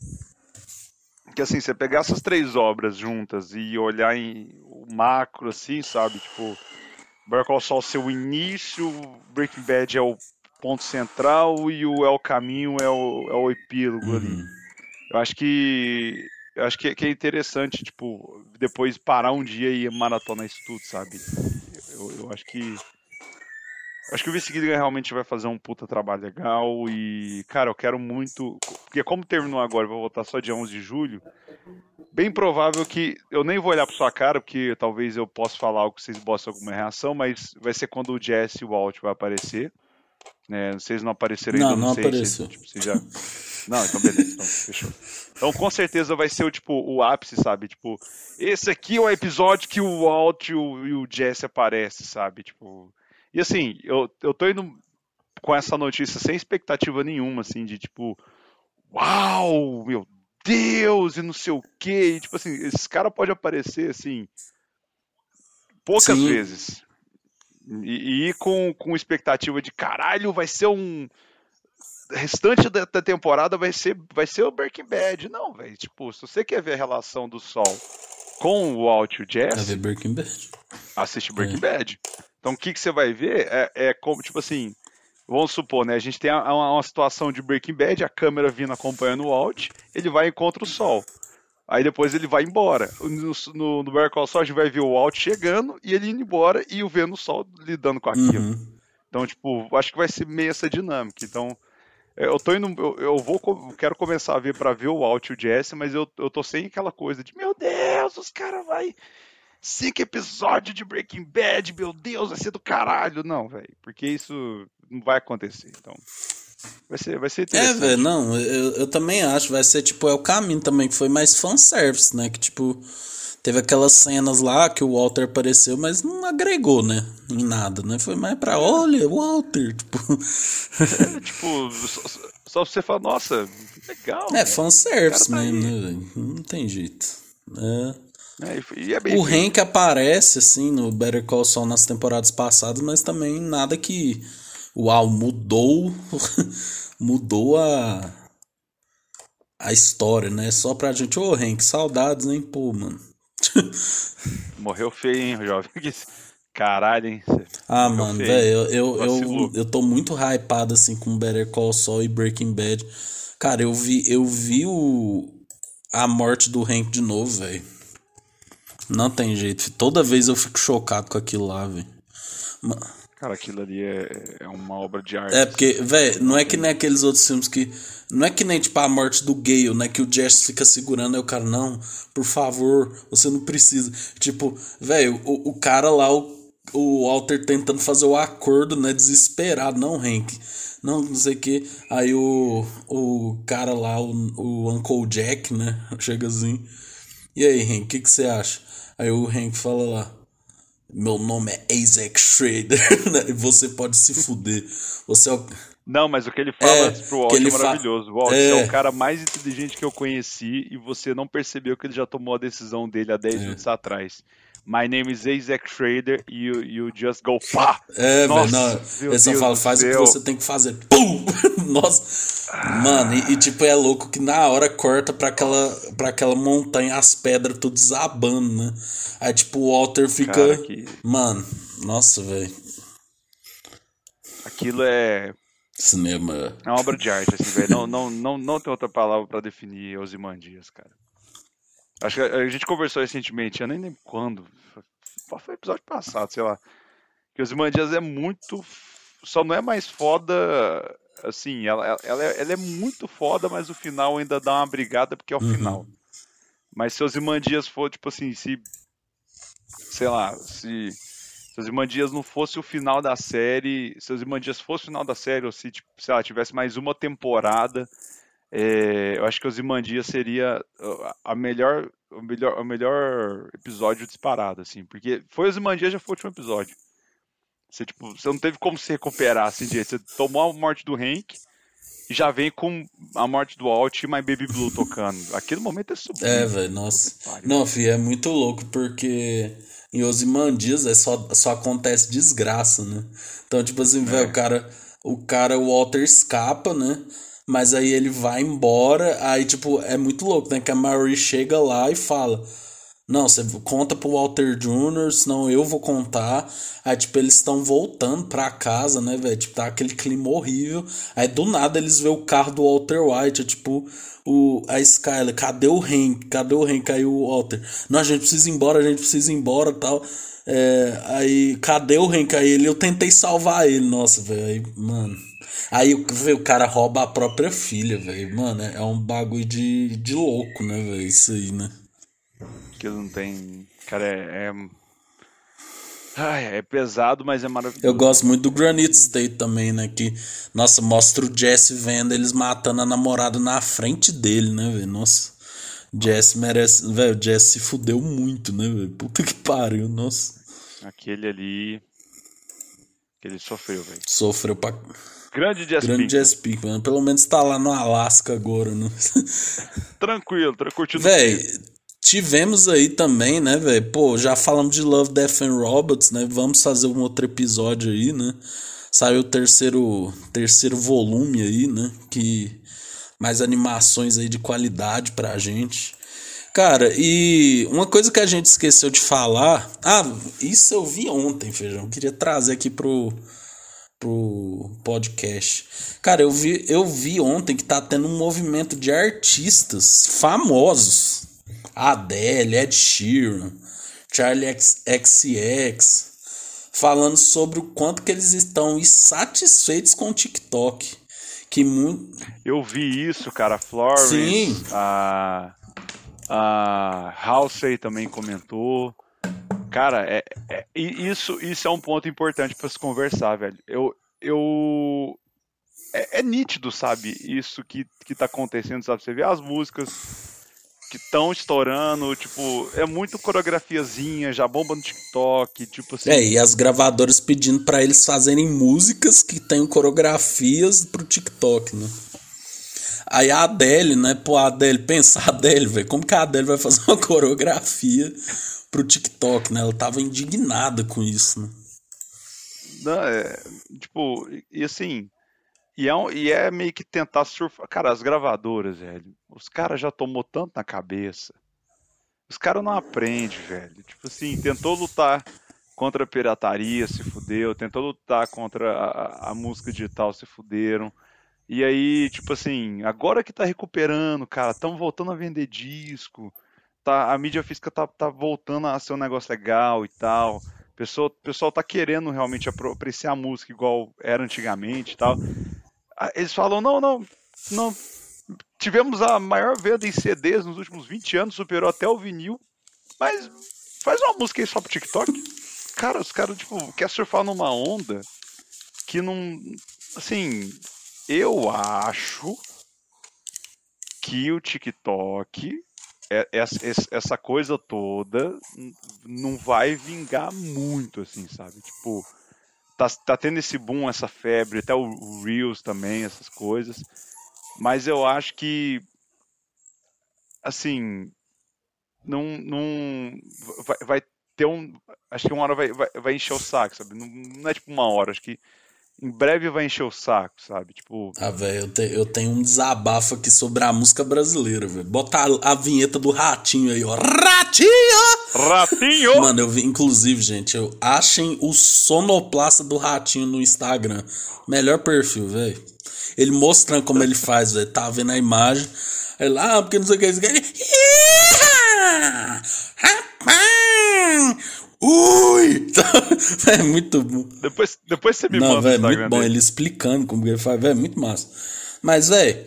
que assim, você pegar essas três obras juntas e olhar em o macro, assim, sabe? Tipo, Better Call Saul ser o início, Breaking Bad é o ponto central e o É o Caminho é o, é o epílogo uhum. ali. Eu acho que eu acho que, que, é interessante, tipo, depois parar um dia e maratonar isso tudo, sabe? Eu, eu acho que Acho que o Vice Gilligan realmente vai fazer um puta trabalho legal e, cara, eu quero muito. Porque, como terminou agora, vou voltar só dia 11 de julho. Bem provável que. Eu nem vou olhar pra sua cara, porque talvez eu possa falar algo que vocês botem alguma reação, mas vai ser quando o Jesse e o Walt vai aparecer. Né? Vocês não apareceram ainda, não, não, não sei. Apareceu. tipo, já... Não, então beleza, então fechou. Então com certeza vai ser o tipo o ápice, sabe? Tipo, esse aqui é o episódio que o Walt e o, e o Jesse aparecem, sabe? Tipo, e assim, eu, eu tô indo com essa notícia sem expectativa nenhuma, assim, de tipo, uau, meu Deus, e não sei o quê. E, tipo assim, esse cara pode aparecer, assim, poucas Sim. vezes. E, e com, com expectativa de caralho, vai ser um. Restante da, da temporada vai ser, vai ser o Breaking Bad. Não, velho. Tipo, se você quer ver a relação do Sol com o Walt e o Jesse. Breaking Bad. Assiste Breaking é. Bad. Então o que, que você vai ver é, é como, tipo assim, vamos supor, né? A gente tem uma, uma, situação de Breaking Bad, a câmera vindo acompanhando o Walt, ele vai contra o sol. Aí depois ele vai embora. No, no, no Better Call Saul a gente vai ver o Walt chegando e ele indo embora e o vendo o sol lidando com aquilo. Uhum. Então, tipo, acho que vai ser meio essa dinâmica. Então, é, eu tô indo, eu, eu vou, quero começar a ver para ver o Walt e o Jesse, mas eu, eu tô sem aquela coisa de, meu Deus, os caras vai cinco episódios de Breaking Bad, meu Deus, vai ser do caralho. Não, velho, porque isso não vai acontecer. Então, vai ser, vai ser é, interessante. É, velho, não, eu, eu também acho, vai ser tipo, é o caminho também, que foi mais fanservice, né? Que tipo, teve aquelas cenas lá que o Walter apareceu, mas não agregou, né? Em nada, né? Foi mais pra, olha, Walter, tipo. É, tipo, só, só você falar, nossa, legal. É, fanservice tá mesmo, né? Não tem jeito. É. É, e é bem o Hank aparece, assim, no Better Call Saul nas temporadas passadas, mas também nada que Uau, mudou. mudou a. A história, né? Só pra gente. Ô, Henk, saudades, hein? Pô, mano. Morreu feio, hein, jovem? Caralho, hein? Ah, mano, velho, eu, eu, eu, eu tô muito hypado assim com Better Call Saul e Breaking Bad. Cara, eu vi, eu vi o, a morte do Hank de novo, velho. Não tem jeito. Toda vez eu fico chocado com aquilo lá, velho. Cara, aquilo ali é, é uma obra de arte. É, porque, velho, não é que nem aqueles outros filmes que. Não é que nem, tipo, a morte do Gale, né? Que o Jess fica segurando, aí o cara, não, por favor, você não precisa. Tipo, velho, o, o cara lá, o, o Walter tentando fazer o acordo, né? Desesperado, não, Hank. Não, não sei o que. Aí o, o cara lá, o, o Uncle Jack, né? Chega assim. E aí, Hank, o que, que você acha? Aí o Hank fala lá. Meu nome é Isaac Schrader. Você pode se fuder. Você é o. Não, mas o que ele fala é, pro Walt é maravilhoso. Walt, é... é o cara mais inteligente que eu conheci e você não percebeu que ele já tomou a decisão dele há 10 é. minutos atrás. My name is Isaac Schrader e you, you just go pá! É, velho, não. Eles só falam, faz o que você tem que fazer. Pum! Nossa! Mano, e, e, tipo, é louco que na hora corta pra aquela, pra aquela montanha, as pedras tudo desabando, né? Aí, tipo, o Walter fica. que... Mano, nossa, velho. Aquilo é. Cinema. É uma obra de arte, assim, velho. Não, não, não, não tem outra palavra pra definir Osimandias, cara. Acho que a gente conversou recentemente, eu nem lembro quando. Foi episódio passado, sei lá. Que os Imandias é muito. Só não é mais foda. Assim, ela, ela, ela, é muito foda, mas o final ainda dá uma brigada porque é o uhum. final. Mas se os Imandias for, tipo assim, se. Sei lá, se. Se os Imandias não fosse o final da série. Se os Imandias fosse o final da série, ou se, tipo, sei lá, tivesse mais uma temporada é, eu acho que Ozymandias seria a melhor, o melhor, o melhor episódio disparado, assim, porque foi Ozymandias já foi o último episódio. Você, tipo, você não teve como se recuperar, assim, de, você tomou a morte do Hank e já vem com a morte do Alt e My Baby Blue tocando. Aquele momento é super. É, velho, nossa. Não, filho, é muito louco porque em Ozymandias é só, só acontece desgraça, né? Então, tipo assim, é. velho, o cara, o cara, o Walter escapa, né? Mas aí ele vai embora, aí, tipo, é muito louco, né? Que a Mary chega lá e fala. Não, você conta pro Walter Jr., senão eu vou contar. Aí, tipo, eles estão voltando pra casa, né, velho? Tipo, tá aquele clima horrível. Aí, do nada, eles vê o carro do Walter White. É tipo, o, a Skyler, cadê o Hank? Cadê o Hank? Aí o Walter, não, a gente precisa ir embora, a gente precisa ir embora tal. É, aí, cadê o Hank? Aí ele, eu tentei salvar ele. Nossa, velho, aí, mano. Aí o cara rouba a própria filha, velho. Mano, é um bagulho de, de louco, né, velho? Isso aí, né? Que não tem. Cara, é. é... Ai, é pesado, mas é maravilhoso. Eu gosto muito do Granite State também, né? Que, nossa, mostra o Jesse vendo eles matando a namorada na frente dele, né, velho? Nossa. Jesse merece. Velho, Jesse se fudeu muito, né, velho? Puta que pariu, nossa. Aquele ali. Que ele sofreu, velho. Sofreu pra. Grande Jess Grande Jess Pinkman. Pelo menos tá lá no Alasca agora, né? Tranquilo, curtindo. Véi, tivemos aí também, né, velho? Pô, já falamos de Love, Death and Robots, né? Vamos fazer um outro episódio aí, né? Saiu o terceiro, terceiro volume aí, né? Que mais animações aí de qualidade pra gente. Cara, e uma coisa que a gente esqueceu de falar. Ah, isso eu vi ontem, feijão. Queria trazer aqui pro, pro podcast. Cara, eu vi, eu vi ontem que tá tendo um movimento de artistas famosos. Adele, Ed Sheeran, Charlie XCX, falando sobre o quanto que eles estão insatisfeitos com o TikTok. Que muito... Eu vi isso, cara. Florence, Sim. a, a Halsey também comentou. Cara, é, é, isso, isso é um ponto importante para se conversar, velho. Eu, eu é, é, nítido, sabe, isso que, que tá acontecendo, sabe? Você vê as músicas que estão estourando, tipo, é muito coreografiazinha, já bomba no TikTok, tipo assim. É, e as gravadoras pedindo para eles fazerem músicas que tenham coreografias pro TikTok, né? Aí a Adele, né? Pô, a Adele, pensa, a Adele, velho, como que a Adele vai fazer uma coreografia pro TikTok, né? Ela tava indignada com isso, né? Não, é, tipo, e assim, e é, um- e é meio que tentar surfar. Cara, as gravadoras, velho, os caras já tomou tanto na cabeça. Os caras não aprendem, velho. Tipo assim, tentou lutar contra a pirataria, se fudeu. Tentou lutar contra a, a- música digital, se fuderam. E aí, tipo assim, agora que tá recuperando, cara, estão voltando a vender disco. Tá, a mídia física tá, tá voltando a ser um negócio legal e tal. O pessoal, pessoal tá querendo realmente apreciar a música igual era antigamente e tal. Ah, Eles falam, não, não, não. Tivemos a maior venda em CDs nos últimos 20 anos, superou até o vinil. Mas faz uma música aí só pro TikTok. Cara, os caras, tipo, quer surfar numa onda que não. Assim, eu acho que o TikTok, é- essa, essa- coisa toda, não vai vingar muito, assim, sabe? Tipo, tá, tá tendo esse boom, essa febre, até o, Reels também, essas coisas. Mas eu acho que, assim, não, não vai, vai ter um, acho que uma hora vai, vai, vai encher o saco, sabe? Não, não é tipo uma hora, acho que em breve vai encher o saco, sabe? Tipo, Ah, velho, eu, te- eu tenho um desabafo aqui sobre a música brasileira, velho. Bota a, a vinheta do Ratinho aí, ó. Ratinho! ratinho! Mano, eu vi, inclusive, gente, eu achem o sonoplasta do Ratinho no Instagram. Melhor perfil, velho. Ele mostrando como ele faz, velho. Tá vendo a imagem. Aí lá, ah, porque não sei o que. Iha! Rapaz! Ui! É muito bom. Depois, depois você me Não, manda velho, o muito bom dele. ele explicando como ele faz, velho, muito massa. Mas, velho,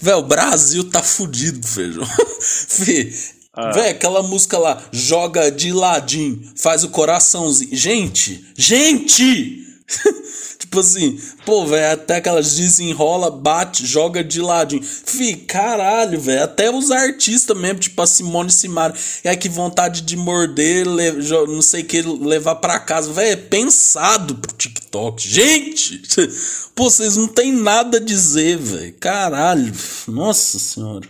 velho, o Brasil tá fudido, feijão. Fih, Ah. velho, aquela música lá, joga de ladinho, faz o coraçãozinho. Gente, gente! tipo assim, pô, velho, até aquelas desenrola, bate, joga de ladinho. Fih, caralho, velho, até os artistas mesmo, tipo a Simone Simara, é que vontade de morder, não sei o que, levar pra casa. Velho, é pensado pro TikTok. Gente! Pô, vocês não tem nada a dizer, velho. Caralho. Nossa senhora.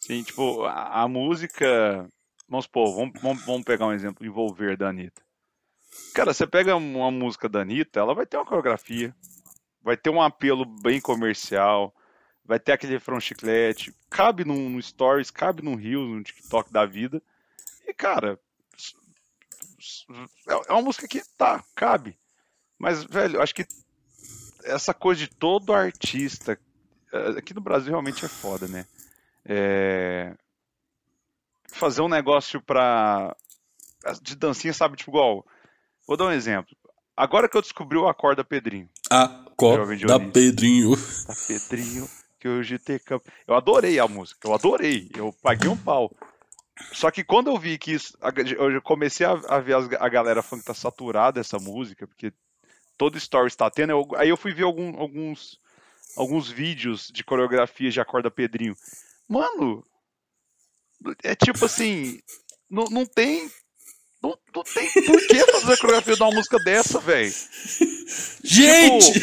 Sim, tipo, a, a música. Vamos supor, vamos, vamos, vamos pegar um exemplo, envolver da Anitta. Cara, você pega uma música da Anitta, ela vai ter uma coreografia, vai ter um apelo bem comercial, vai ter aquele refrão chiclete, cabe num, Stories, cabe num Reels, no TikTok da vida. E, cara, é é uma música que tá, cabe. Mas, velho, acho que essa coisa de todo artista, eh, aqui no Brasil realmente é foda, né? É, fazer um negócio pra. de dancinha, sabe? Tipo, igual. Vou dar um exemplo. Agora que eu descobri o Acorda Pedrinho. Acorda. Pedrinho. Tá Pedrinho, que hoje tem campo. Eu adorei a música, eu adorei. Eu paguei um pau. Só que quando eu vi que isso. Eu comecei a, ver as- a galera falando que tá saturada essa música, porque todo story está tendo. eu- aí eu fui ver algum- alguns, alguns vídeos de coreografia de Acorda Pedrinho. Mano, é tipo assim. Não, não tem. Não, não tem por que fazer a coreografia de uma música dessa, velho. Gente!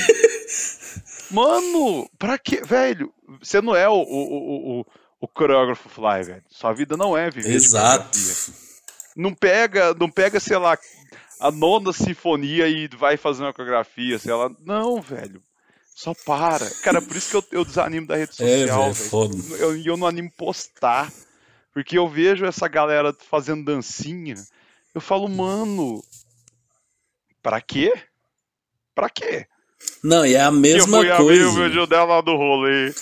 Mano, pra que, velho? Você não é o, o, o, o, coreógrafo fly, velho. Sua vida não é viver Exato. Não pega, não pega, sei lá, a nona sinfonia e vai fazer uma coreografia, sei lá. Não, velho. Só para. Cara, por isso que eu, eu desanimo da rede É, social, velho, velho. foda. Eu, eu não animo postar. Porque eu vejo essa galera fazendo dancinha. Eu falo, mano. Pra quê? Pra quê? Não, e é a eu mesma fui abrir coisa. o vídeo dela do rolê.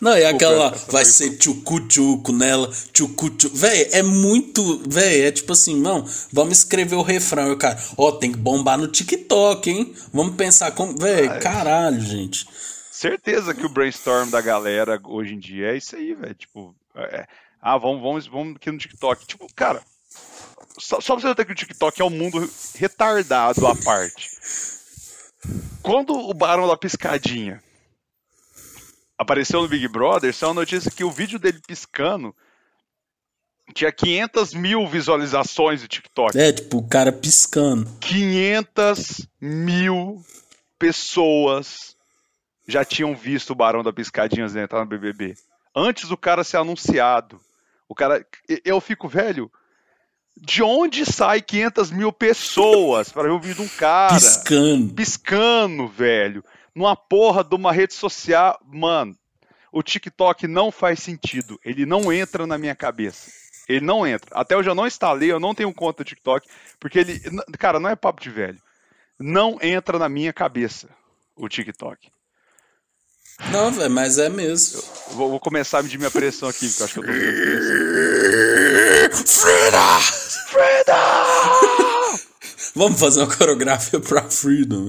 Não, e aquela essa vai ser tchucu-tchucu nela, tchucu-tchucu. Véi, é muito. Véi, é tipo assim, não, vamos escrever o refrão. Eu, cara, ó, tem que bombar no TikTok, hein? Vamos pensar como. Véi, é. caralho, gente. Certeza que o brainstorm da galera hoje em dia é isso aí, velho. Tipo, é, ah, vamos, vamos, vamos aqui no TikTok. Tipo, cara, só, só pra você ter que o TikTok é um mundo retardado à parte. Quando o Barão da Piscadinha apareceu no Big Brother, saiu uma notícia que o vídeo dele piscando tinha 500 mil visualizações no TikTok. É, tipo, o cara piscando. 500 mil pessoas já tinham visto o Barão da Piscadinha entrar no BBB. Antes do cara ser anunciado. O cara. Eu fico velho. De onde sai 500 mil pessoas para ver o vídeo de um cara? Piscando. Piscando, velho. Numa porra de uma rede social. Mano, o TikTok não faz sentido. Ele não entra na minha cabeça. Ele não entra. Até eu não instalei, eu não tenho conta no TikTok, porque ele. Cara, não é papo de velho. Não entra na minha cabeça o TikTok. Não, velho, mas é mesmo. Vou, vou, começar a medir minha pressão aqui, porque eu acho que eu tô Frida! Frida! Vamos fazer uma coreografia pra Freedom.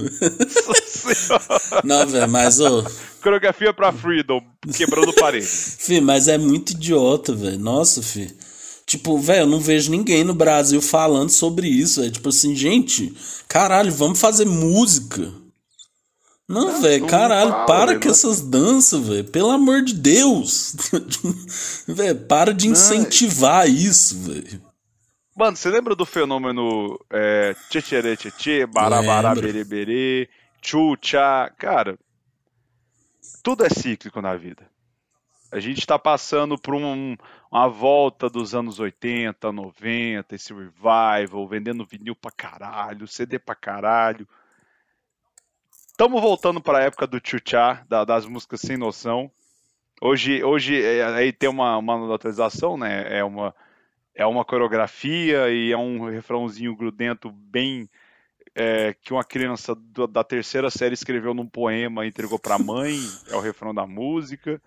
Não, velho, mas ô. Coreografia pra Freedom, quebrando parede. Fih, mas é muito idiota, velho. Nossa, fi. Tipo, velho, eu não vejo ninguém no Brasil falando sobre isso, velho. Tipo assim, gente, caralho, vamos fazer música. Não, velho, caralho, fala, para véio, com não... essas danças, velho. Pelo amor de Deus. velho, para de incentivar não. isso, velho. Mano, você lembra do fenômeno é, tchetchere tchetche, barabará bereberê, tchu-tchá? Cara, tudo é cíclico na vida. A gente está passando por um, uma volta dos anos 80, 90, esse revival, vendendo vinil pra caralho, CD pra caralho. Estamos voltando para a época do tchutchá, da, das músicas sem noção. Hoje, hoje é, aí tem uma, uma atualização, né? É uma, é uma coreografia e é um refrãozinho grudento bem é, que uma criança do, da terceira série escreveu num poema e entregou para a mãe. É o refrão da música.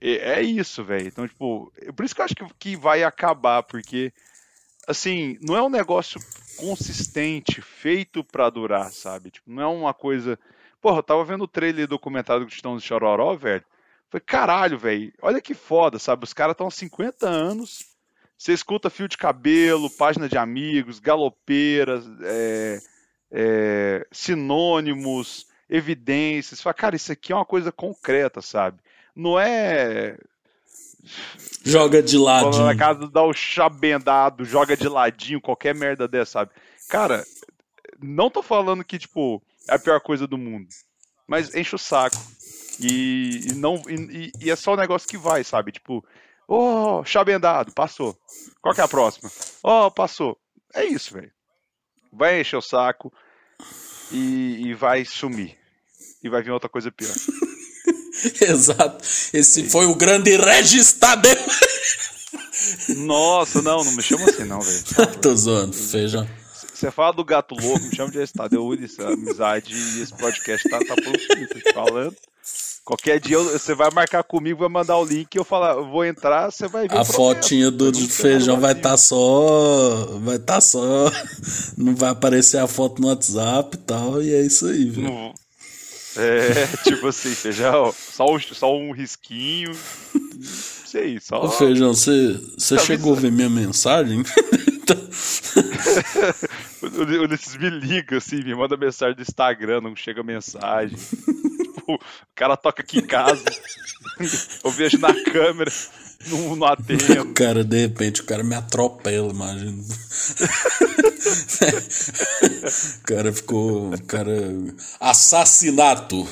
É, é isso, velho. Então, tipo, por isso que eu acho que, que vai acabar, porque assim, não é um negócio consistente, feito para durar, sabe? Tipo, não é uma coisa Porra, eu tava vendo o trailer documentário do Titãs de Chororó, velho. Foi caralho, velho. Olha que foda, sabe? Os caras estão há 50 anos. Você escuta fio de cabelo, página de amigos, galopeiras, é, é, sinônimos, evidências. Fala, cara, isso aqui é uma coisa concreta, sabe? Não é. Joga de ladinho. Na casa dá o chabendado, joga de ladinho, qualquer merda dessa, sabe? Cara, não tô falando que, tipo, é a pior coisa do mundo. Mas enche o saco. E, e não e, e, é só o negócio que vai, sabe? Tipo, oh, chabendado, passou. Qual que é a próxima? Oh, passou. É isso, velho. Vai encher o saco e, e vai sumir. E vai vir outra coisa pior. Exato. Esse foi o grande registado. Nossa, não, não me chama assim não, velho. Tô zoando, feijão. Você fala do gato louco, me chama de estado. Eu uso essa amizade e esse podcast tá, tá te falando. Qualquer dia você vai marcar comigo, vai mandar o link, eu falar, eu vou entrar, você vai ver. A fotinha do feijão vai estar tá só. Vai estar tá só. Não vai aparecer a foto no WhatsApp e tal, e é isso aí, viu? É, tipo assim, feijão, só um, só um risquinho. Sei, só. Ô, feijão, você, você tá chegou a ver minha mensagem? o Ulisses me liga, assim, me manda mensagem do Instagram, não chega mensagem. o cara toca aqui em casa, eu vejo na câmera, não, não atendo. O cara, de repente, o cara me atropela, imagina. o cara ficou. O cara. Assassinato!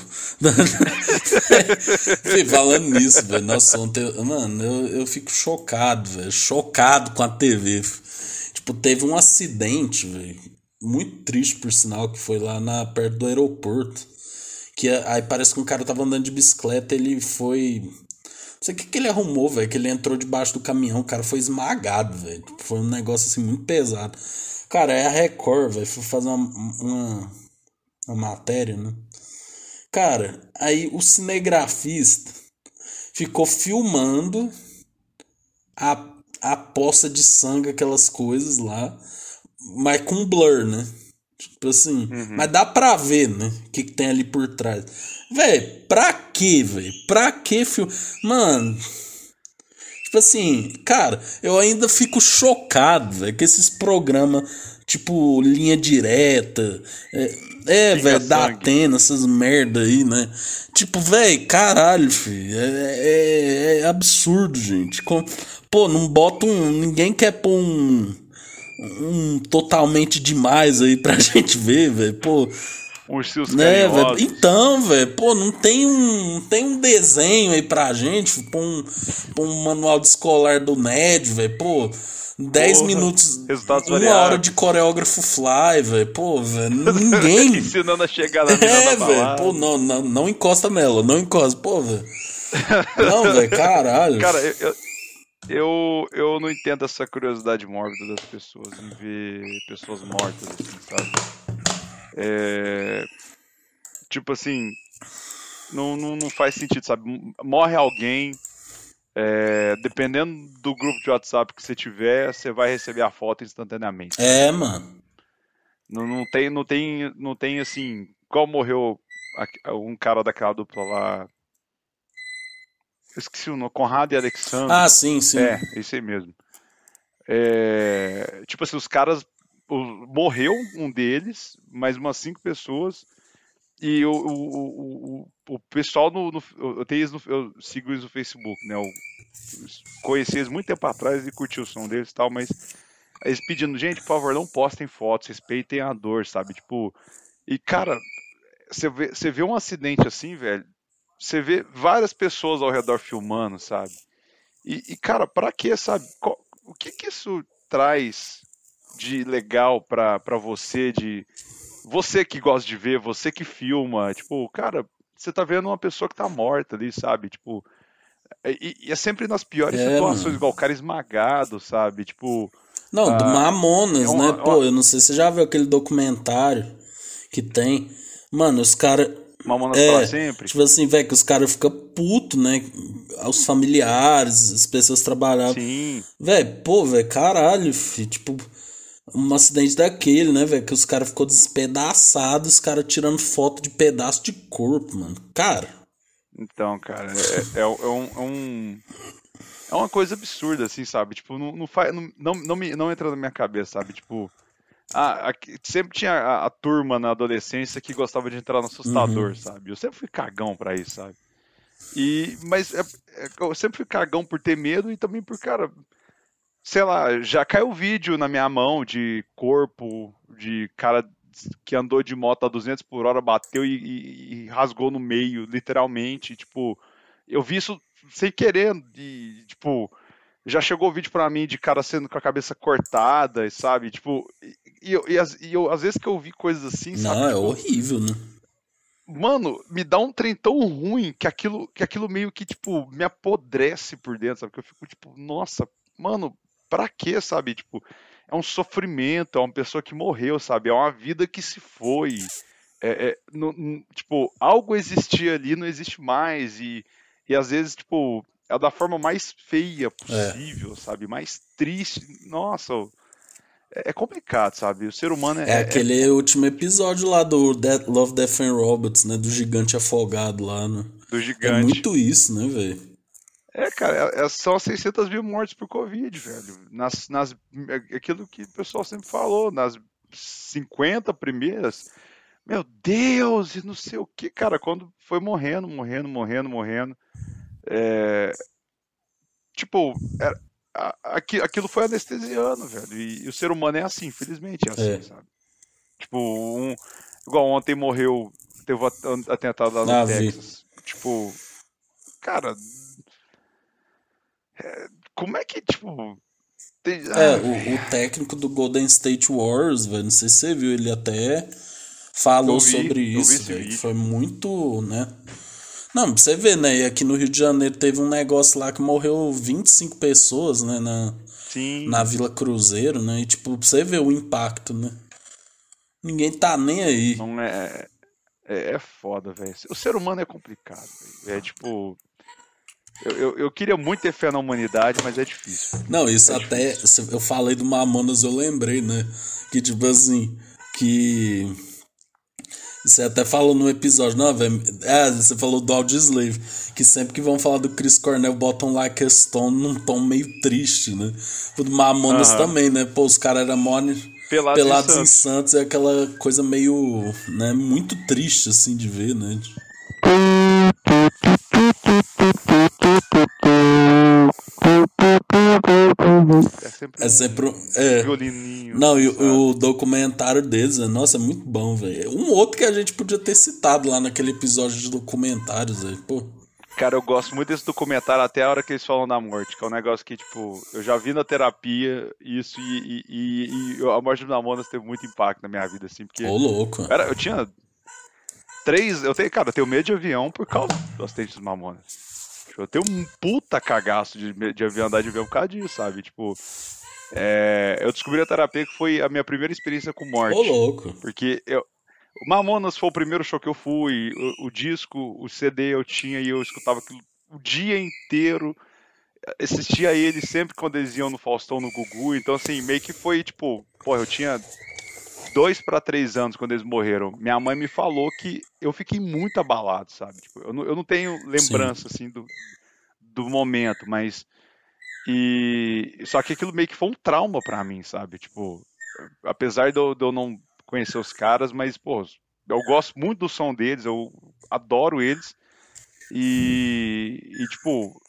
Falando nisso, velho. Nossa, ontem. Mano, eu, eu fico chocado, velho. Chocado com a TV. Tipo, teve um acidente, velho. Muito triste, por sinal, que foi lá na, perto do aeroporto. Que aí parece que um cara tava andando de bicicleta, ele foi. Não sei o que, que ele arrumou, velho. Que ele entrou debaixo do caminhão, o cara foi esmagado, velho. Tipo, foi um negócio assim muito pesado. Cara, é a Record, velho. Foi fazer uma, uma, uma matéria, né? Cara, aí o cinegrafista ficou filmando a a poça de sangue, aquelas coisas lá, mas com blur, né? Tipo assim, uhum. mas dá pra ver, né? O que, que tem ali por trás. Véi, pra quê, velho? Pra quê, filme? Mano. Tipo assim, cara, eu ainda fico chocado, velho, que esses programas, tipo, linha direta, é, é velho, da Atena, essas merda aí, né? Tipo, velho, caralho, filho, é, é, é absurdo, gente. Com, Pô, não bota um. Ninguém quer pôr um. Um totalmente demais aí pra gente ver, velho. Pô. ursinhos Né, carinhosos. Então, velho, pô, não tem um, não tem um desenho aí pra gente, pô, um, pô, um manual de escolar do Ned, velho, pô, 10 Porra, minutos, resultados uma variáveis. hora de coreógrafo fly, velho, pô, velho, ninguém... Ensinando a chegar na É, velho, pô, não, não, não encosta nela, não encosta, pô, velho. Não, velho, caralho. Cara, eu, eu, eu, eu não entendo essa curiosidade mórbida das pessoas em ver pessoas mortas, assim, sabe? É, tipo assim, não, não, não faz sentido, sabe? Morre alguém, é, dependendo do grupo de WhatsApp que você tiver, você vai receber a foto instantaneamente. É, mano. Não, não tem, não tem, não tem assim, qual morreu um cara daquela dupla lá. Esqueci o nome, Conrado e Alexandre. Ah, sim, sim. É, esse aí mesmo. É, tipo assim, os caras. morreu um deles, mais umas cinco pessoas. E o, o, o, o, o pessoal no, no- eu, tenho eles no- eu sigo eles no Facebook, né? Eu conheci eles muito tempo atrás e curti o som deles e tal, mas eles pedindo, gente, por favor, não postem fotos, respeitem a dor, sabe? Tipo, e cara, você vê, você vê um acidente assim, velho, você vê várias pessoas ao redor filmando, sabe? E, e, cara, pra quê, sabe? Qual- o que que isso traz de legal pra, pra você, de você que gosta de ver, você que filma, tipo, cara, você tá vendo uma pessoa que tá morta ali, sabe? Tipo, e, e é sempre nas piores É, situações, mano. igual o cara esmagado, sabe? Tipo, Não, do Ah, Mamonas, é uma- né? Pô, uma- eu não sei se você já viu aquele documentário que tem. Mano, os caras. Mamonas É, pra sempre. Tipo assim, velho, que os caras ficam putos, né? Os familiares, as pessoas trabalhavam. Sim, Velho, pô, velho, caralho, filho. Tipo, um acidente daquele, né, velho? Que os caras ficou despedaçados, os caras tirando foto de pedaço de corpo, mano. Cara, então, cara, é, é- é um, é um- é uma coisa absurda, assim, sabe? Tipo, não, não, faz, não, não, não, me, não entra na minha cabeça, sabe? Tipo, ah, aqui- sempre tinha a, a turma na adolescência que gostava de entrar no assustador, sabe? Eu sempre fui cagão pra isso, sabe? E, mas é- é- eu sempre fui cagão por ter medo e também por, cara, sei lá, já caiu vídeo na minha mão de corpo, de cara que andou de moto a 200 por hora, bateu e, e- e rasgou no meio, literalmente. Tipo, eu vi isso sem querer, e, tipo, já chegou vídeo pra mim de cara sendo com a cabeça cortada, e sabe? Tipo, e, e eu, e e eu- às vezes que eu vi coisas assim, sabe? não, é Tipo, horrível, né? mano, me dá um trem tão ruim que aquilo, que aquilo meio que, tipo, me apodrece por dentro, sabe? Que eu fico, tipo, nossa, mano, pra quê, sabe? Tipo, é um sofrimento, é uma pessoa que morreu, sabe? É uma vida que se foi. É, é, não- não- tipo, algo existia ali, não existe mais. E, e às vezes, tipo, é da forma mais feia possível, sabe? Mais triste. Nossa, é, é complicado, sabe? O ser humano é, É aquele último episódio lá do Death, Love, Death and Robots, né? Do gigante afogado lá, né? do É gigante. muito isso, né, velho? É, cara, é, é só 600 mil mortes por Covid, velho. Nas, nas, é aquilo que o pessoal sempre falou, nas 50 primeiras, meu Deus, e não sei o que, cara, quando foi morrendo, morrendo, morrendo, morrendo. É, tipo, era- aquilo foi anestesiando, velho. E, e o ser humano é assim, infelizmente é assim, É. sabe? Tipo, um, igual ontem morreu, teve atentado lá no Ah, vi. Texas. Tipo, cara, como é que, tipo. Tem... É, ah, o, o técnico do Golden State Warriors, velho, não sei se você viu, ele até falou vi, sobre vi isso, velho, foi muito, né? Não, pra você ver, né? E aqui no Rio de Janeiro teve um negócio lá que morreu 25 pessoas, né? Na, sim. na Vila Cruzeiro, né? E tipo, pra você ver o impacto, né? Ninguém tá nem aí. Não é. É, é foda, velho. O ser humano é complicado, velho. É tipo. Eu, eu, eu queria muito ter fé na humanidade, mas é difícil. Não, isso É até. Eu falei do Mamonas, eu lembrei, né? Que tipo assim. Que. Você até falou no episódio, não, velho. É, você falou do Audioslave. Que sempre que vão falar do Chris Cornell, botam Like a Stone num tom meio triste, né? O do Mamonas Aham. também, né? Pô, os caras eram Pelados, pelados em em Santos. Santos. É aquela coisa meio. né? Muito triste, assim, de ver, né? É sempre É sempre um. É. violininho. Não, e o- documentário deles, né? nossa, é muito bom, velho. Um outro que a gente podia ter citado lá naquele episódio de documentários, velho. Pô, Cara, eu gosto muito desse documentário até a hora que eles falam da morte, que é um negócio que, tipo, eu já vi na terapia isso e, e- e- e a morte do Mamonas teve muito impacto na minha vida, assim, porque ô louco. Cara, eu tinha três. Eu tenho, cara, eu tenho medo de avião por causa do acidente dos Mamonas. Eu tenho um puta cagaço de, de andar de avião por causa disso, sabe? Tipo, é, eu descobri a terapia que foi a minha primeira experiência com morte. Ô louco. Porque eu, o Mamonas foi o primeiro show que eu fui, o, o disco, o CD eu tinha e eu escutava aquilo o dia inteiro. Assistia ele sempre quando eles iam no Faustão, no Gugu. Então, assim, meio que foi tipo, pô, eu tinha dois para três anos quando eles morreram. Minha mãe me falou que eu fiquei muito abalado, sabe? Tipo, eu, não, eu não tenho lembrança, assim, do, do momento, mas. E. Só que aquilo meio que foi um trauma pra mim, sabe? Tipo, apesar de eu, de eu não conhecer os caras, mas, pô, eu gosto muito do som deles, eu adoro eles. E, e tipo,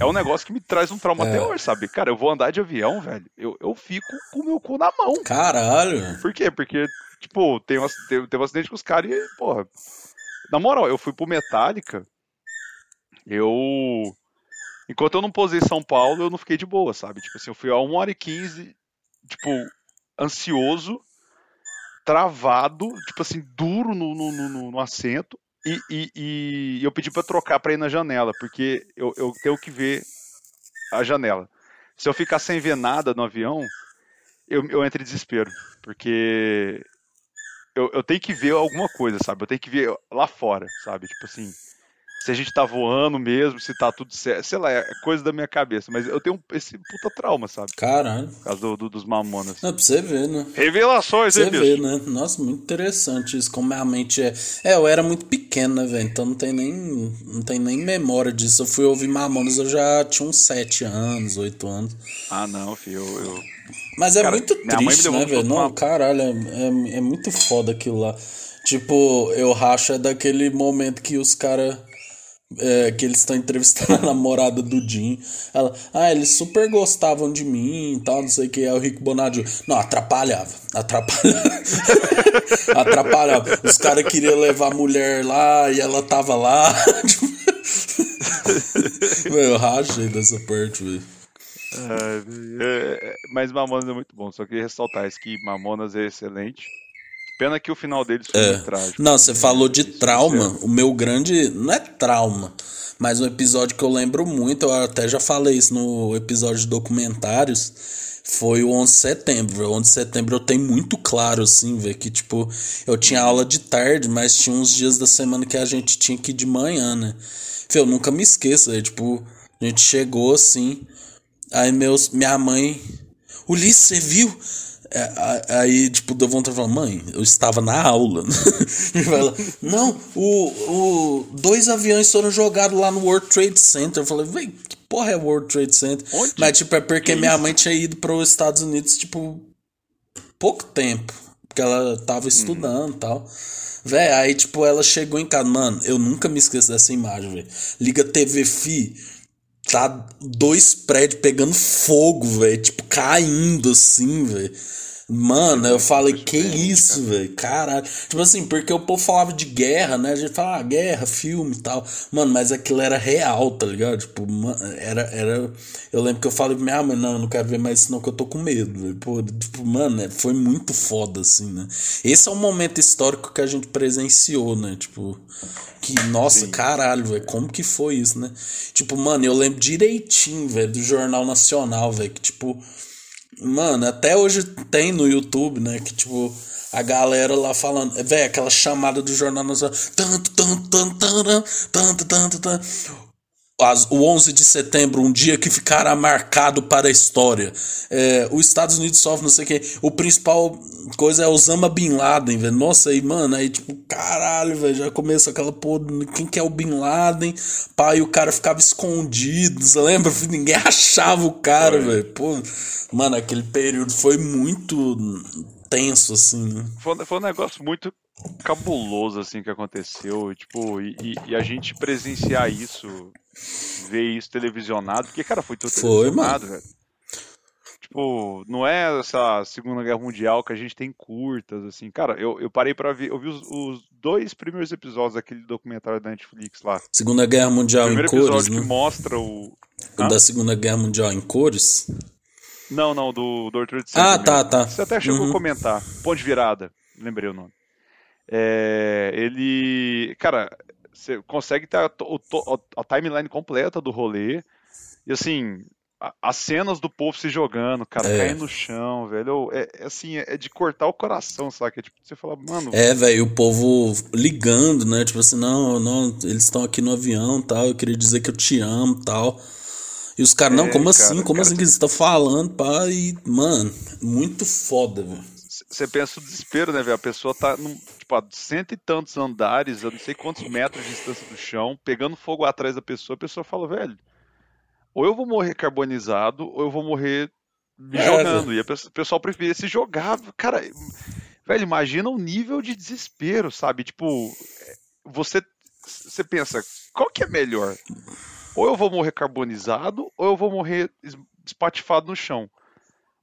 é um negócio que me traz um trauma É. até hoje, sabe? Cara, eu vou andar de avião, velho, eu, eu fico com o meu cu na mão. Caralho. Por quê? Porque, tipo, tem um, teve, teve um acidente com os caras e, porra. Na moral, eu fui pro Metallica. Eu. Enquanto eu não posei São Paulo, eu não fiquei de boa, sabe? Tipo assim, eu fui a 1 hora e 15, tipo, ansioso, travado, tipo assim, duro no, no- no- no assento. E, e- e eu pedi pra trocar pra ir na janela, porque eu, eu tenho que ver a janela. Se eu ficar sem ver nada no avião, eu, eu entro em desespero. Porque eu, eu tenho que ver alguma coisa, sabe? Eu tenho que ver lá fora, sabe? Tipo assim, se a gente tá voando mesmo, se tá tudo certo. Sei lá, é coisa da minha cabeça. Mas eu tenho esse puta trauma, sabe? Caralho. Por causa do, do- dos mamonas. Não, pra você ver, né? Revelações, Você hein, vê, bicho? né? Nossa, muito interessante isso, como a mente é. É, eu era muito pequeno, né, velho? Então não tem nem. Não tem nem memória disso. Eu fui ouvir Mamonas, eu já tinha uns 7 anos, 8 anos. Ah, não, filho. Eu, eu- Mas é Cara, muito minha triste, né, velho? Não, caralho, é, é, é muito foda aquilo lá. Tipo, eu racho é daquele momento que os caras. É, que eles estão entrevistando a namorada do Jim. Ela, ah, eles super gostavam de mim e tal, não sei o que. O Rico Bonadio, não, atrapalhava, atrapalhava. atrapalhava. Os caras queriam levar a mulher lá e ela tava lá. Meu, eu rachei dessa parte, velho. É, é, mas Mamonas é muito bom. Só queria ressaltar isso que Mamonas é excelente. Pena que o final deles foi muito trágico. Não, você falou de trauma. isso O meu grande. Não é trauma, mas um episódio que eu lembro muito, eu até já falei isso no episódio de documentários, foi o 11 de setembro. O 11 de setembro eu tenho muito claro, assim, velho, que tipo, eu tinha aula de tarde, mas tinha uns dias da semana que a gente tinha que ir de manhã, né? Eu nunca me esqueço, velho, tipo, a gente chegou assim, aí meus, minha mãe. Ulisses, você viu? É, Aí, tipo, deu vontade de falar, mãe, eu estava na aula. e ela, não, o, o, dois aviões foram jogados lá no World Trade Center. Eu falei, véi, que porra é World Trade Center? Onde? Mas, tipo, é porque Que minha isso? mãe tinha ido para os Estados Unidos, tipo, pouco tempo. Porque ela tava estudando e tal. Véi, aí, tipo, ela chegou em casa. Mano, eu nunca me esqueço dessa imagem, velho. Liga TV Fi. Tá dois prédios pegando fogo, velho. Tipo, caindo assim, velho. Mano, eu falei, que isso, velho? Caralho. Tipo assim, porque o povo falava de guerra, né? A gente fala, ah, guerra, filme e tal. Mano, mas aquilo era real, tá ligado? Tipo, era. era... Eu lembro que eu falei pra minha mãe, não, eu não quero ver mais isso, não, que eu tô com medo, velho. Pô, tipo, mano, é- foi muito foda, assim, né? Esse é um momento histórico que a gente presenciou, né? Tipo. Que, nossa, caralho, velho, como que foi isso, né? Tipo, mano, eu lembro direitinho, velho, do Jornal Nacional, velho, que, tipo, Mano, até hoje tem no YouTube, né? Que tipo, a galera lá falando, velho, aquela chamada do Jornal Nacional. Tanto, tanto, tanto, tanto, tanto, tanto, tanto. As- o 11 de setembro, um dia que ficará marcado para a história. É, os Estados Unidos sofrem, não sei o que. O principal coisa é Osama Bin Laden, velho. Nossa, aí, mano, aí tipo, caralho, velho, já começa aquela porra, quem que é o Bin Laden? Pai, o cara ficava escondido, você lembra? Ninguém achava o cara, Foi. velho. Pô, mano, aquele período foi muito tenso, assim, né? Foi, foi um negócio muito cabuloso, assim, que aconteceu. Tipo, e- e a gente presenciar isso, ver isso televisionado, porque, cara, foi tudo Foi, televisionado, velho. Tipo não é essa Segunda Guerra Mundial que a gente tem curtas, assim. Cara, eu, eu parei pra ver, eu vi os, os dois primeiros episódios daquele documentário da Netflix lá. Segunda Guerra Mundial O em primeiro cores, episódio né? que mostra o. O Hã? da Segunda Guerra Mundial em cores? Não, não, do do Center Ah, tá, tá. Você até chegou Uhum. a comentar. Ponto de virada, lembrei o nome. É, ele. Cara, você consegue ter a, a timeline completa do rolê. E assim, a- as cenas do povo se jogando, cara, É. caindo no chão, velho. É, é assim, é de cortar o coração, saca? Tipo, você fala, mano. É, velho, o povo ligando, né? Tipo assim, não, não, eles estão aqui no avião tal, eu queria dizer que eu te amo tal. E os caras, não, É, como cara, assim? Como cara, assim que você tá falando, pá? E, mano, muito foda, velho. Você pensa o desespero, né, velho? A pessoa tá num, tipo, a cento e tantos andares, eu não sei quantos metros de distância do chão, pegando fogo atrás da pessoa, a pessoa fala, velho, ou eu vou morrer carbonizado, ou eu vou morrer me É, jogando. E a pessoa- o pessoal preferia se jogar. Cara, velho, imagina o nível de desespero, sabe? Tipo, é, você, você pensa, qual que é melhor? Ou eu vou morrer carbonizado, ou eu vou morrer es- espatifado no chão.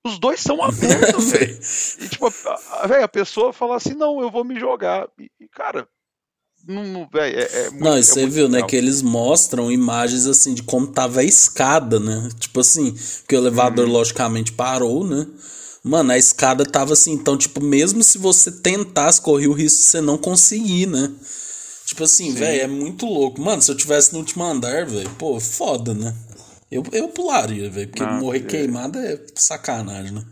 Os dois são uma merda, velho. E, tipo, a, a, pessoa fala assim, não, eu vou me jogar. E, cara, não, não, véi, é, é muito, Não, e é você muito viu, né, legal. que eles mostram imagens assim de como tava a escada, né? Tipo assim, porque o elevador Uhum. logicamente parou, né? Mano, a escada tava assim, então, tipo, mesmo se você tentasse, correr o risco de você não conseguir, né? Tipo assim, velho, é muito louco. Mano, se eu tivesse no último andar, velho, pô, foda, né? Eu, eu pularia, velho, porque Não, morrer é- queimado é sacanagem, né?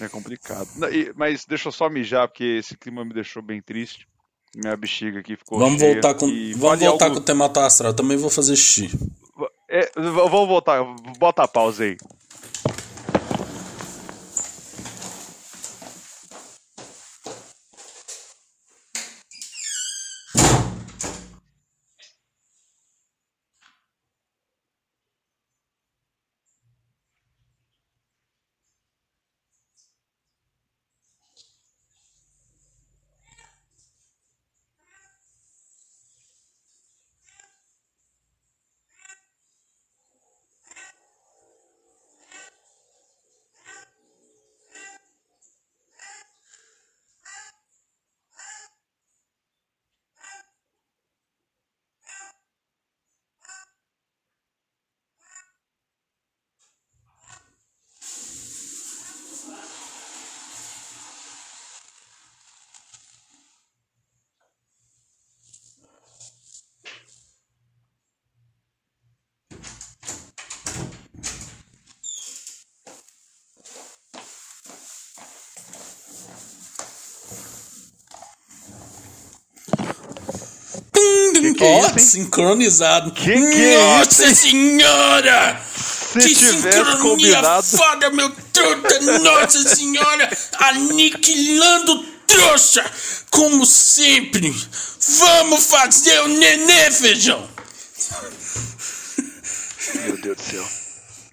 É complicado. Mas deixa eu só mijar, porque esse clima me deixou bem triste. Minha bexiga aqui ficou Vamos cheia. voltar com, vamos fale voltar algo- com o tema astral. Também vou fazer xixi. É, vamos voltar, bota a pausa aí. É hein? sincronizado. Que que é Nossa senhora! Se que sincronia combinado. foda, meu truta! Nossa senhora! Aniquilando trouxa! Como sempre! Vamos fazer o nenê, feijão! Meu Deus do céu.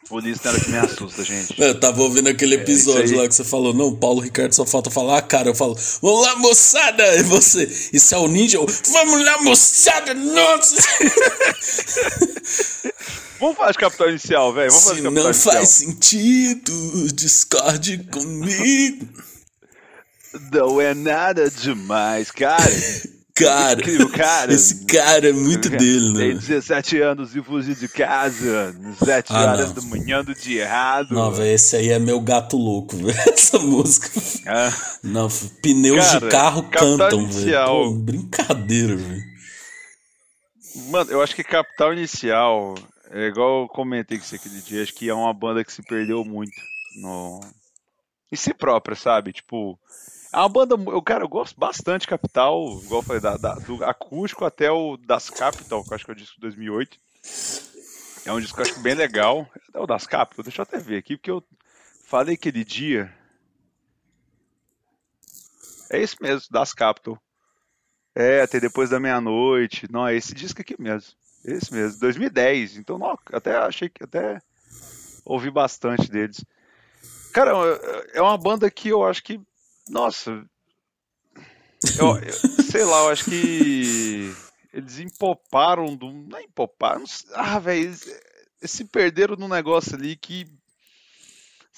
Polícia não era que me assusta, gente. Eu tava ouvindo aquele episódio É, isso aí. lá que você falou, não, Paulo Ricardo só falta falar, ah, cara, eu falo, vamos lá, moçada! E você, isso é o ninja? Eu, vamos lá, moçada! Nossa! Vamos falar de capital inicial, velho. Vamos fazer Se não inicial. faz sentido, discorde comigo. Não é nada demais, cara. Cara, Incrível, cara. esse cara é muito dele, Tem né? 17 anos e fugiu de casa. 7 Ah, horas não. da manhã do dia errado. Não, velho, esse aí é meu gato louco, velho. Essa música. Ah, Não, pneus Cara, de carro cantam, velho. Brincadeira, velho. Mano, eu acho que Capital Inicial é igual eu comentei com você aquele dia. Acho que é uma banda que se perdeu muito no... em si própria, sabe? Tipo, é uma banda. Eu, cara, eu gosto bastante de Capital, igual eu falei, da, da- do acústico até o das Capital, que eu acho que é o disco de 2008. É um disco que eu acho bem legal. É o das Capital, deixa eu até ver aqui, porque eu falei aquele dia. É isso mesmo, das Capital. É, até depois da meia-noite. Não, é esse disco aqui mesmo. Esse mesmo, 2010. Então, não, até achei que até ouvi bastante deles. Cara, é uma banda que eu acho que, nossa, eu, eu- sei lá, eu acho que eles empoparam do, não é empopar, não sei- ah, velho, eles, eles se perderam num negócio ali que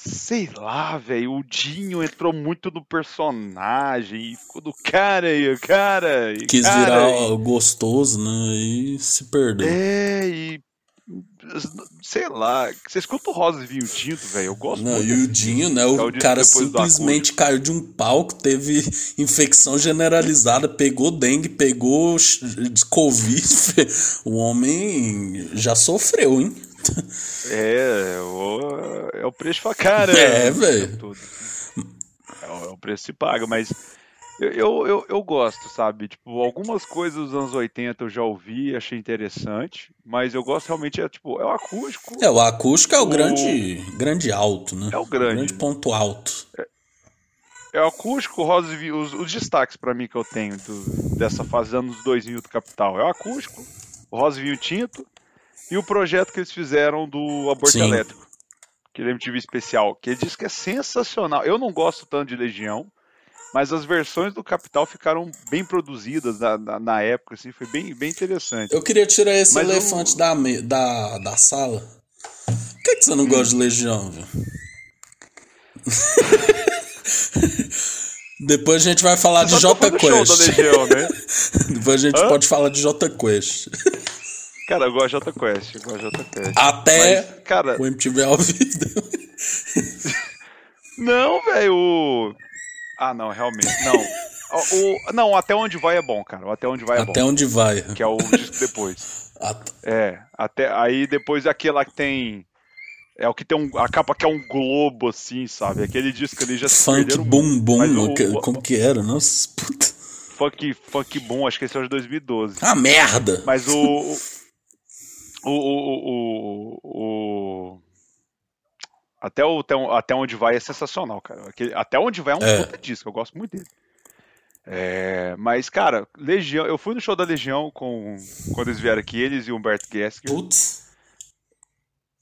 Sei lá, velho. O Dinho entrou muito no personagem e ficou do cara e cara. E Quis cara, virar e- o gostoso, né? E se perdeu. É, e. Sei lá. Você escuta o Rosa e Vinho Tinto, velho. Eu gosto Não, muito. e o Dinho, né? O É o cara simplesmente caiu de um palco, teve infecção generalizada, pegou dengue, pegou Covid. O homem já sofreu, hein? É, o, é o preço pra cara. É, velho. É o, é o preço que se paga, mas eu, eu, eu, gosto, sabe? Tipo, algumas coisas dos anos 80 eu já ouvi, achei interessante, mas eu gosto realmente, é tipo, é o acústico. É, o acústico é o, O- grande, grande alto, né? É o grande. ponto alto. É o acústico, Rosa e os, os destaques pra mim que eu tenho do- dessa fase anos 2000 do Capital. É o acústico, o Rosa e Vinho Tinto e o projeto que eles fizeram do Aborto Sim. Elétrico. Aquele MTV especial, que ele diz que é sensacional. Eu não gosto tanto de Legião, mas as versões do Capital ficaram bem produzidas na, na, na época, assim, foi bem, bem interessante. Eu queria tirar esse Mas elefante o- da, me- da, da sala. Por que, que você não Hum. gosta de Legião, velho? Depois a gente vai falar de Só J que eu fui no show da Quest. Legião, né? Depois a gente Hã? pode falar de J Quest. Cara, eu gosto de Jota Quest, eu gosto de Jota Quest. Até Mas, cara, o MTV ao vivo. Não, velho. Ah, não, realmente. Não. O, o- Não, até onde vai é bom, cara. Até onde vai é Até bom. onde vai. Que é o disco depois. At- É. Até... Aí depois aquele lá que tem. É o que tem um. A capa que é um globo, assim, sabe? Aquele disco ali já se Funk Boom Boom. Como que era? Nossa, puta. Funk, funk Boom, acho que esse é o de 2012. Ah, merda! Mas o. O. O. o, o, o- até, o, até, onde vai é sensacional, cara. Até onde vai é um É. puta disco, eu gosto muito dele. É, mas, cara, Legião, eu fui no show da Legião com, quando eles vieram aqui, eles e o Humberto Gesker. Putz,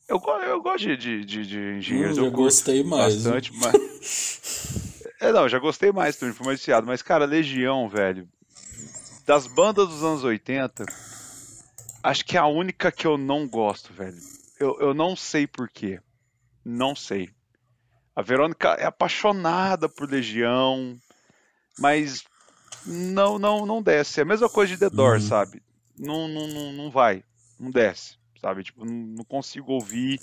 Eu, eu gosto de, de, de, engenheiros, já eu gostei mais. bastante, mas. É, não, já gostei mais também, fui mais viciado. Mas, cara, Legião, velho, das bandas dos anos 80, acho que é a única que eu não gosto, velho. Eu, eu não sei porquê. Não sei. A Verônica é apaixonada por Legião, mas não não não desce. É a mesma coisa de The Doors, Uhum. sabe? Não, não, não, não vai. Não desce, sabe? Tipo, não, não consigo ouvir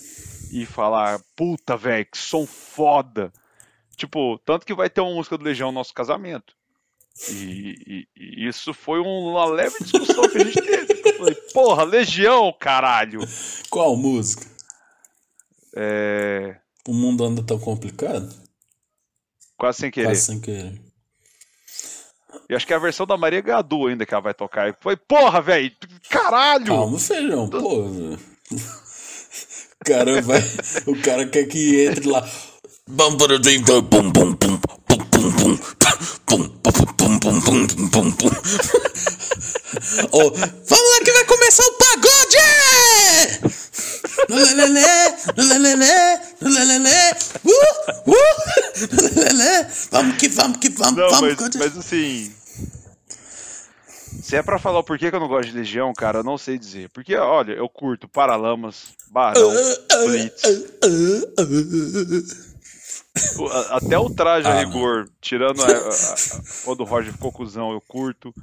e falar, puta, velho, que som foda. Tipo, tanto que vai ter uma música do Legião no nosso casamento. E, e- e isso foi um- uma leve discussão que a gente teve. Eu falei, porra, Legião, caralho! Qual música? É... O mundo anda tão complicado? Quase sem querer. Quase sem querer. E acho que é a versão da Maria Gadu ainda que ela vai tocar. E foi, porra, velho! Caralho! Calma, feijão, Do... pô. cara vai, o cara quer que entre lá. oh, vamos lá que vai começar o pagode! Uh, uh. Vamos que vamos que vamos, Não, vamos. mas, mas assim. Se é pra falar o porquê que eu não gosto de Legião, cara, eu não sei dizer. Porque, olha, eu curto Paralamas, Barão, Blitz. o- a- Até o traje a Ah, rigor, tirando a, a, a, quando o Roger ficou cuzão, eu curto.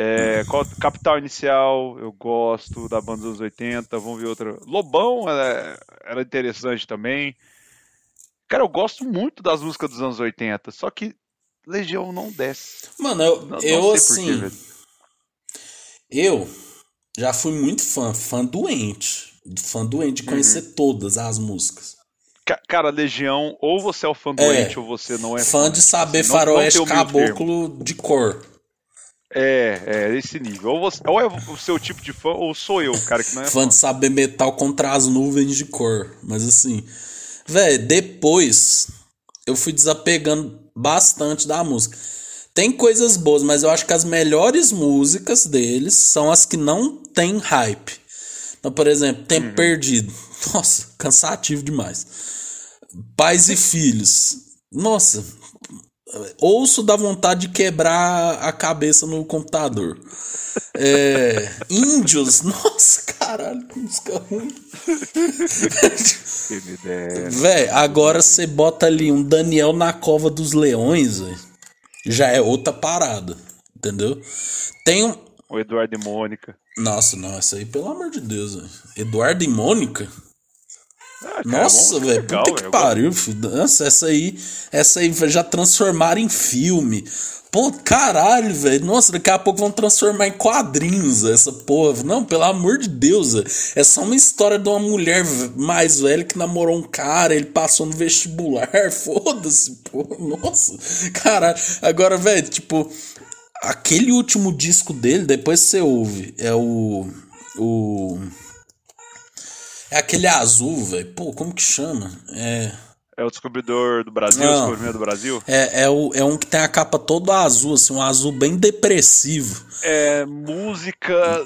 É, Capital Inicial, eu gosto da banda dos anos 80. Vamos ver outra. Lobão era, era interessante também. Cara, eu gosto muito das músicas dos anos 80, só que Legião não desce. Mano, eu, Não, eu não assim. porquê. Eu já fui muito fã, fã doente. Fã doente de conhecer Uhum. todas as músicas. Ca- Cara, Legião, ou você é o fã É. doente ou você não é fã de saber Assim, faroeste caboclo de cor. É, é esse nível. Ou, você, ou é o seu tipo de fã, ou sou eu, cara que não é fã. Fã de saber metal contra as nuvens de cor. Mas assim, velho, depois eu fui desapegando bastante da música. Tem coisas boas, mas eu acho que as melhores músicas deles são as que não tem hype. Então, por exemplo, Tempo Perdido. Nossa, cansativo demais. Pais e Filhos. Nossa, ouço da vontade de quebrar a cabeça no computador. É, índios, nossa, caralho, que música ruim. Véi, agora você bota ali um Daniel na cova dos leões, véi, já é outra parada, entendeu? Tem um. O Eduardo e Mônica. Nossa, não, essa aí, pelo amor de Deus, véi. Eduardo e Mônica? Ah, cara, Nossa, velho, puta que velho. pariu, filho. Nossa, essa aí, essa aí já transformaram em filme. Pô, caralho, velho. Nossa, daqui a pouco vão transformar em quadrinhos essa porra. Não, pelo amor de Deus, velho. É só uma história de uma mulher mais velha que namorou um cara, ele passou no vestibular. Foda-se, pô. Nossa, caralho. Agora, velho, tipo, aquele último disco dele, depois você ouve, é o. O. É aquele azul, velho. Pô, como que chama? É. É o descobridor do Brasil, Não. o descobrimento do Brasil. É, é, o, é um que tem a capa toda azul, assim, um azul bem depressivo. É música.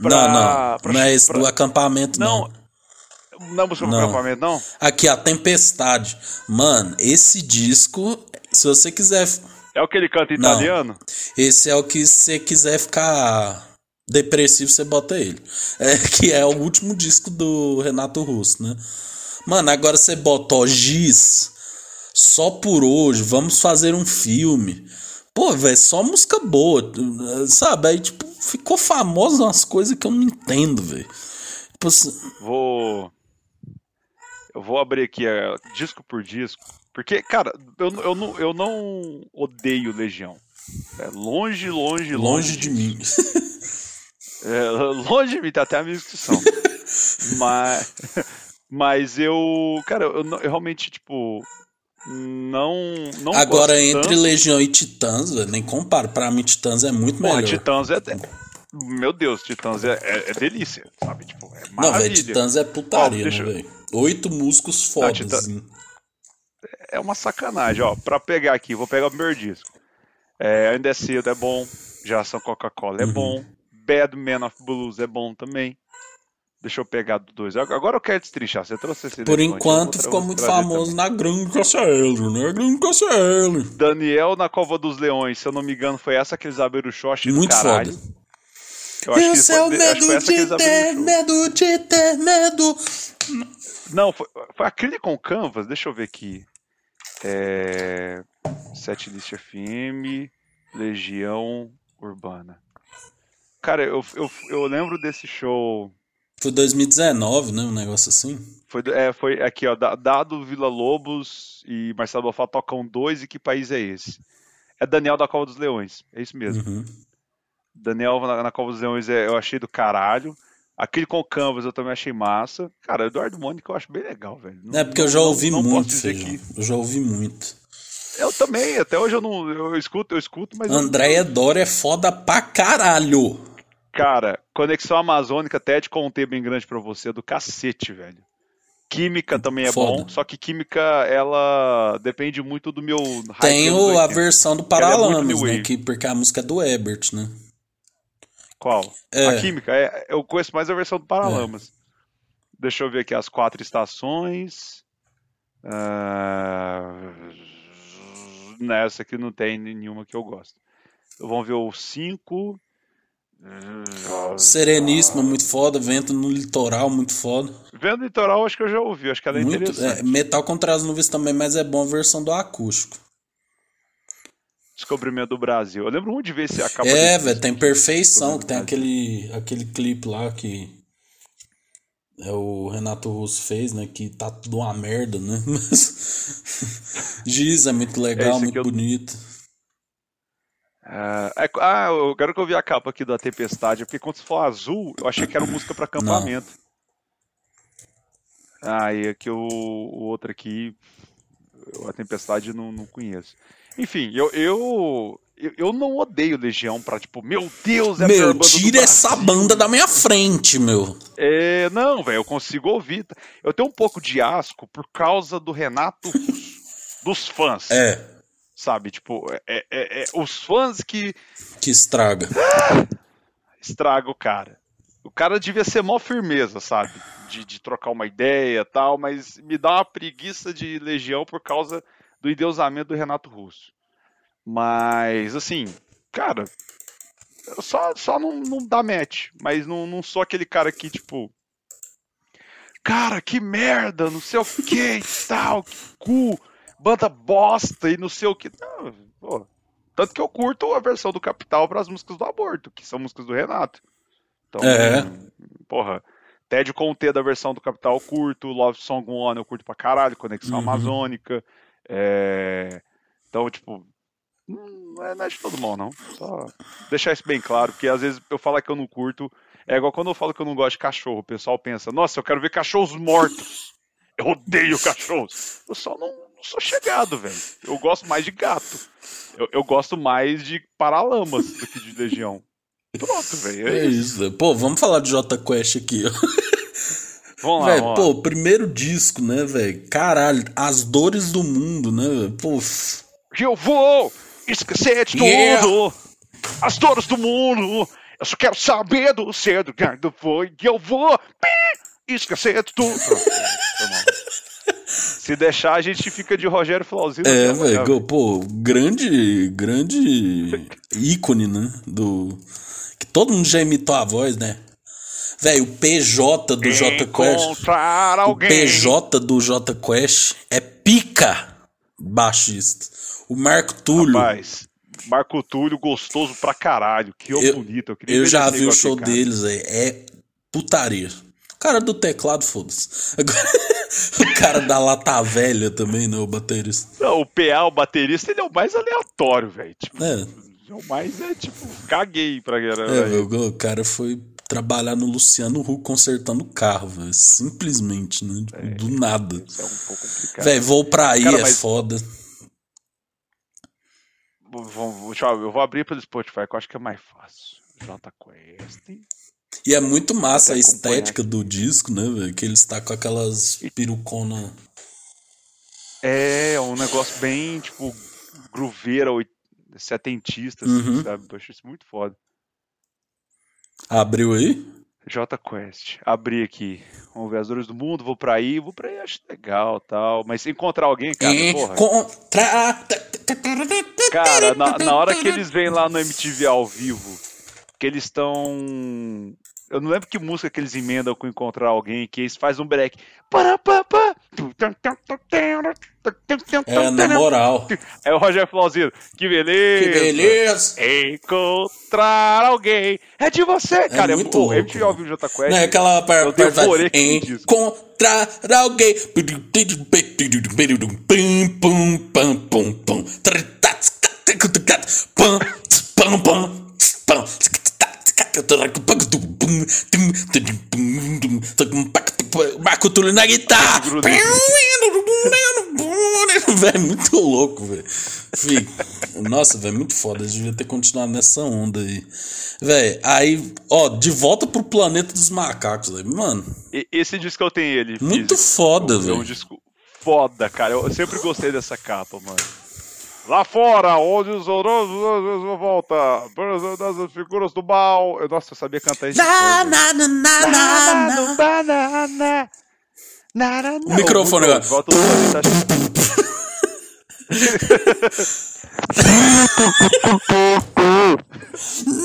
Pra- não, não. pra- não é esse pra- do acampamento, não. Não, não é música Não. pro acampamento, não? Aqui, a Tempestade. Mano, esse disco, se você quiser. É o que ele canta em Não. italiano? Esse é o que se você quiser ficar depressivo, você bota ele. É, que é o último disco do Renato Russo, né? Mano, agora você bota, ó, Giz, só por hoje, vamos fazer um filme. Pô, velho, só música boa, sabe? Aí, tipo, ficou famoso umas coisas que eu não entendo, velho. Tipo assim, Vou. Eu vou abrir aqui é, disco por disco. Porque, cara, eu, eu, não, eu não odeio Legião. É longe, longe, longe, longe de mim. É, longe de mim, tem até amigos que são. mas, mas eu, cara, eu, não- eu realmente, tipo, não. não Agora, entre tanto. Legião e Titãs, velho, nem comparo. Pra mim, Titãs é muito Porra, melhor. Titãs é. Meu Deus, Titãs é, é, é delícia, sabe? Tipo, é Não, velho, maravilha. Titãs é putaria, Ó, deixa né, eu- velho? Oito músicos fodas. Titã- assim. é uma sacanagem, ó. Pra pegar aqui, vou pegar o primeiro disco. É, Ainda é cedo, é bom. Geração Coca-Cola é Uhum. bom. Bad Man of Blues é bom também. Deixa eu pegar do dois. Agora eu quero destrinchar. Você trouxe esse Por eu enquanto ficou muito famoso na Grande Castelo, né? Grande Castelo. também. Daniel na Cova dos Leões, se eu não me engano, foi essa que eles abriram o show. Achei do Muito caralho. foda. Eu acho é foi, acho que foi medo que de ter, medo de ter, medo. Não, foi, foi aquele com Canvas. Deixa eu ver aqui. É... Setlist FM, Legião Urbana. Cara, eu, eu, eu lembro desse show. Foi 2019, né? Um negócio assim. Foi, é, foi aqui, ó. Da- Dado Vila Lobos e Marcelo Bofá tocam dois. E que país é esse? É Daniel da Cova dos Leões. É isso mesmo. Uhum. Daniel na, na Cova dos Leões é- eu achei do caralho. Aquele com Canvas eu também achei massa. Cara, Eduardo Mônica eu acho bem legal, velho. Não- É porque eu não- já não- ouvi não muito, dizer feijão. que- Eu já ouvi muito. Eu também, até hoje eu não. Eu escuto, eu escuto, mas. eu- Andréia Dória é foda pra caralho. Cara, Conexão Amazônica, até te contei bem grande pra você, é do cacete, velho. Química também é Foda. bom, só que Química, ela depende muito do meu Tem o- a 80. versão do é Paralamas, new né? Que, porque a música é do Ebert, né? Qual? É. A Química, é, eu conheço mais a versão do Paralamas. Deixa eu ver aqui as quatro estações. Ah, Nessa aqui não tem nenhuma que eu gosto. Vamos ver o 5. Sereníssima, muito foda. Vento no litoral, muito foda. Vendo Litoral, acho que eu já ouvi, acho que ela é Muito, interessante. é, metal contra as nuvens também, mas é bom a versão do acústico. Descobrimento do Brasil. Eu lembro muito de ver esse a capa É, velho, tem perfeição, que tem aquele, aquele clipe lá que é o Renato Russo fez, né? Que tá tudo uma merda, né? Mas Giz é muito É, legal, aqui muito eu- bonito. Ah, é- ah, eu quero que eu vi a capa aqui da Tempestade, porque quando falou azul, eu achei que era música pra acampamento. Ah, e aqui o, o outro aqui, a Tempestade não, não conheço. Enfim, eu, eu, eu, eu não odeio Legião pra, tipo, meu Deus, é a Meu, tira essa banda da minha frente, meu. É, não, velho, eu consigo ouvir. Eu tenho um pouco de asco por causa do Renato dos fãs. É, Sabe, tipo, é, é- é os fãs que que estraga. estragam o cara. O cara devia ser mó firmeza, sabe? De, de trocar uma ideia e tal, mas me dá uma preguiça de Legião por causa do endeusamento do Renato Russo. Mas, assim, cara, só, só não, não dá match. Mas não, não sou aquele cara que, tipo. Cara, que merda, não sei o que e tal, que cu, banda bosta e não sei o que. Não, pô. Tanto que eu curto a versão do Capital para as músicas do aborto, que são músicas do Renato. Então, É. porra, Tédio com T da versão do Capital eu curto, Love Song One eu curto pra caralho, Conexão Uhum. Amazônica. é, Então, tipo, não é, não é de todo mundo, não. Só deixar isso bem claro, porque às vezes eu falar que eu não curto, é igual quando eu falo que eu não gosto de cachorro, o pessoal pensa, nossa, eu quero ver cachorros mortos. Eu odeio cachorros. Eu só não, não sou chegado, velho. Eu gosto mais de gato. Eu, eu gosto mais de paralamas do que de legião. Pronto, velho. É isso, velho. Pô, vamos falar de Jota Quest aqui, ó. Vamos lá, Velho, vamos lá. pô, primeiro disco, né, velho? Caralho, As Dores do Mundo, né, velho? Pô, Eu vou esquecer de Yeah. tudo. As dores do mundo. Eu só quero saber do ser do que foi. Eu vou pi, esquecer de tudo. Pronto. Se deixar, a gente fica de Rogério Flauzino. é, amanhã, velho, pô, grande, grande ícone, né, do... Que todo mundo já imitou a voz, né? Velho, o PJ do Jota Quest... O. PJ do Jota Quest é pica baixista. O Marco Túlio... Rapaz, Marco Túlio, gostoso pra caralho. Que eu, bonito. Eu, Eu já vi o show aqui, deles aí. É putaria. O cara do teclado, foda-se. Agora, o cara da lata velha também, né? O baterista. Não, o PA, o baterista, ele é o mais aleatório, velho. Tipo, É, é o mais, é tipo, caguei pra galera. é o, cara foi trabalhar no Luciano Huck consertando o carro, velho. Simplesmente, né? Tipo, do nada. Isso é um pouco complicado. Velho, vou pra aí, Cara, é mas- foda. Vou- vou- vou- deixa eu, eu vou abrir pelo Spotify, que eu acho que é mais fácil. J Quest. E é muito massa a Até acompanhar estética do disco, né, velho? Que eles tá com aquelas perucona. É, um negócio bem, tipo, grooveira, setentista, assim, Uhum. sabe? Eu acho isso muito foda. Abriu aí? J Quest. Abri aqui. Vamos ver as dores do mundo, vou pra aí, vou pra aí, acho legal tal. Mas se encontrar alguém, cara, porra. Contra... Cara, na, na hora que eles vêm lá no MTV ao vivo, que eles estão. Eu não lembro que música que eles emendam com encontrar alguém, que eles fazem um break. É, na moral. Aí o Rogério Flauzino, que beleza! Que beleza! Encontrar alguém é de você, cara. muito pô, louco, MTV ao vivo J Quest. Não, é aquela parte encontrar alguém. Pum, pum, pum, pum, pum. Pum, pum, pum, pum. Marco Túlio na guitarra. Velho, muito louco, velho. Nossa, velho, muito foda. Eles deviam ter continuado nessa onda aí. Velho, aí, ó, de volta pro planeta dos macacos, velho. Mano, Esse disco eu tenho ele. muito físico. foda, É um velho. disco foda, cara. Eu sempre gostei dessa capa, mano. Lá fora, onde os horrorosos volta, das figuras do mal. Eu, nossa, eu sabia cantar isso. Na, na, na, na, na, na. banana. O microfone agora. Volta do planeta. acho-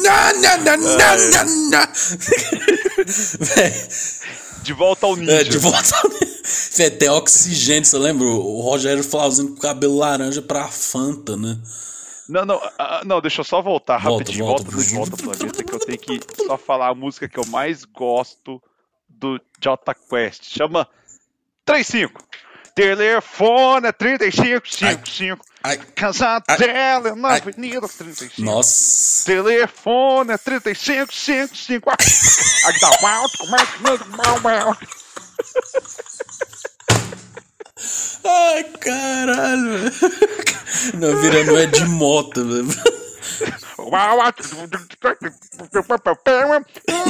Na, na, na, na, na, na. De volta ao ninja. é, de volta. Véi, tem oxigênio, você lembra? O Rogério Flauzino com cabelo laranja pra Fanta, né? Não, não, ah, não, deixa eu só voltar Volta, rapidinho. volta. Volta, volta ao planeta, que eu tenho que só falar a música que eu mais gosto do Jota Quest. Chama 35. Telefone é 3555. Ai, Casa dela na Ai. Avenida 35. nossa. Telefone é 3555. Aqui tá alto, como é que Ai, caralho. Não, virando é de moto, velho.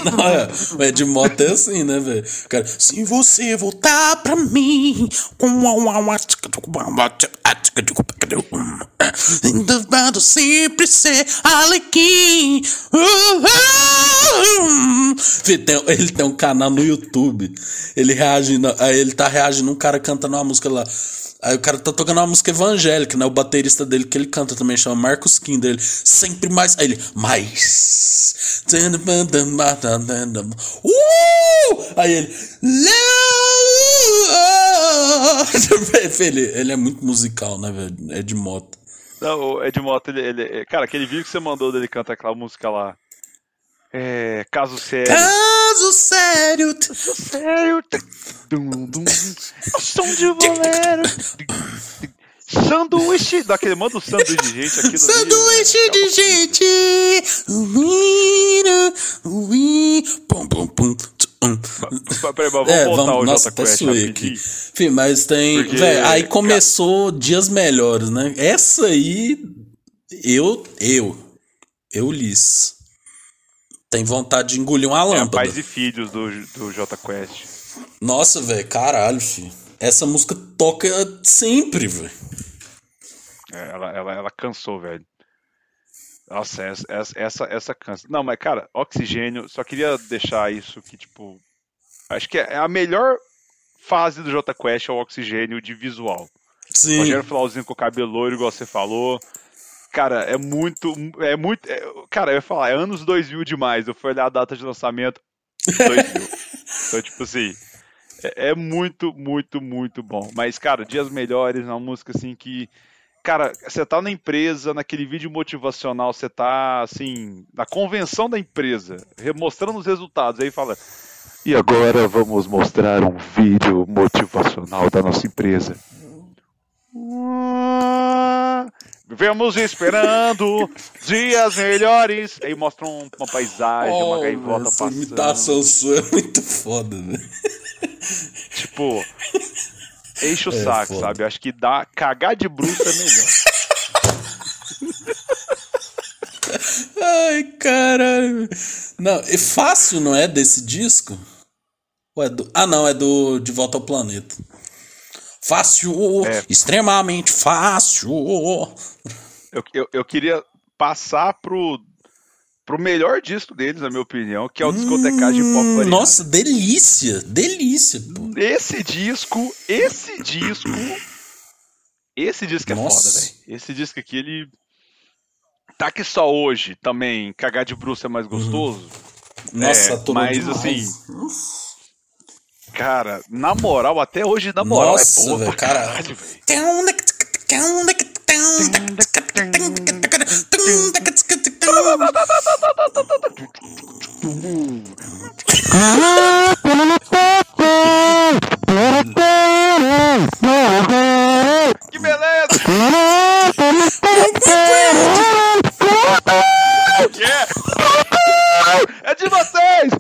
Não, é, o Ed Mota é assim, né, velho? Cara, se você voltar pra mim Ainda sempre ser Alequim tem, ele tem um canal no YouTube. Ele reage. Ele tá reagindo um cara cantando uma música lá. Aí o cara tá tocando uma música evangélica, né? O baterista dele que ele canta também chama Marcos Kinder. Ele sempre mais. Aí ele, mais. Uh! Aí ele. ele, ele é muito musical, né, velho? É de moto. Não, é de moto, ele, ele. Cara, aquele vídeo que você mandou dele canta aquela música lá. É. Caso sério. Caso sério. Caso sério. Dum, dum. O som de bolero. Sanduíche. Daquele manda o sanduíche de gente aqui no Sanduíche vídeo, de gente. Pum, pum, pum. Peraí, vamos É, voltar vamos, ao nossa, Jota Quest aqui. Fih, mas tem. Porque, Véi, aí cara- começou dias melhores, né? Essa aí, eu, eu, eu lis. Tem vontade de engolir uma É, lâmpada. pais e filhos do, do Jota Quest. Nossa, velho, caralho, filho. Essa música toca sempre, velho. É, ela, ela, ela cansou, velho. Nossa, essa, essa, essa, essa cansa. Não, mas, cara, oxigênio, só queria deixar isso que, tipo. Acho que é a melhor fase do Jota Quest é o oxigênio de visual. Sim. Rogério Flauzinho com o cabelo loiro, igual você falou. Cara, é muito. É muito. é- cara, eu ia falar, é anos 2000 demais. Eu fui olhar a data de lançamento 2000. então, tipo assim. É, é muito, muito, muito bom. Mas, cara, Dias Melhores é uma música assim que. Cara, você tá na empresa, naquele vídeo motivacional, você tá assim, na convenção da empresa, re- mostrando os resultados, aí fala, E agora vamos mostrar um vídeo motivacional da nossa empresa. "Ah, Vemos esperando dias melhores. Aí mostra um- uma paisagem, uma Oh, gaivota essa passando. imitação sua é muito foda, velho. Tipo, enche o É, saco, foda. sabe? Acho que dá cagar de bruxa é melhor. Ai, caralho. Não, é fácil, não é desse disco? Ou é do... Ah, não, é do De Volta ao Planeta. Fácil, É. extremamente fácil. Eu, eu, eu queria passar pro, pro melhor disco deles, na minha opinião, que é o Discotecagem Pop Hum, Variada. Nossa, delícia, delícia, pô. Esse disco, esse disco. Esse disco é Nossa. foda, velho. Esse disco aqui, ele. Tá que só hoje também cagar de bruxa é mais gostoso. Nossa, É, mas, demais. assim, Cara, na moral, até hoje, na moral, Nossa, é boa pra caralho. caralho, velho. Que beleza! Yeah! É de vocês!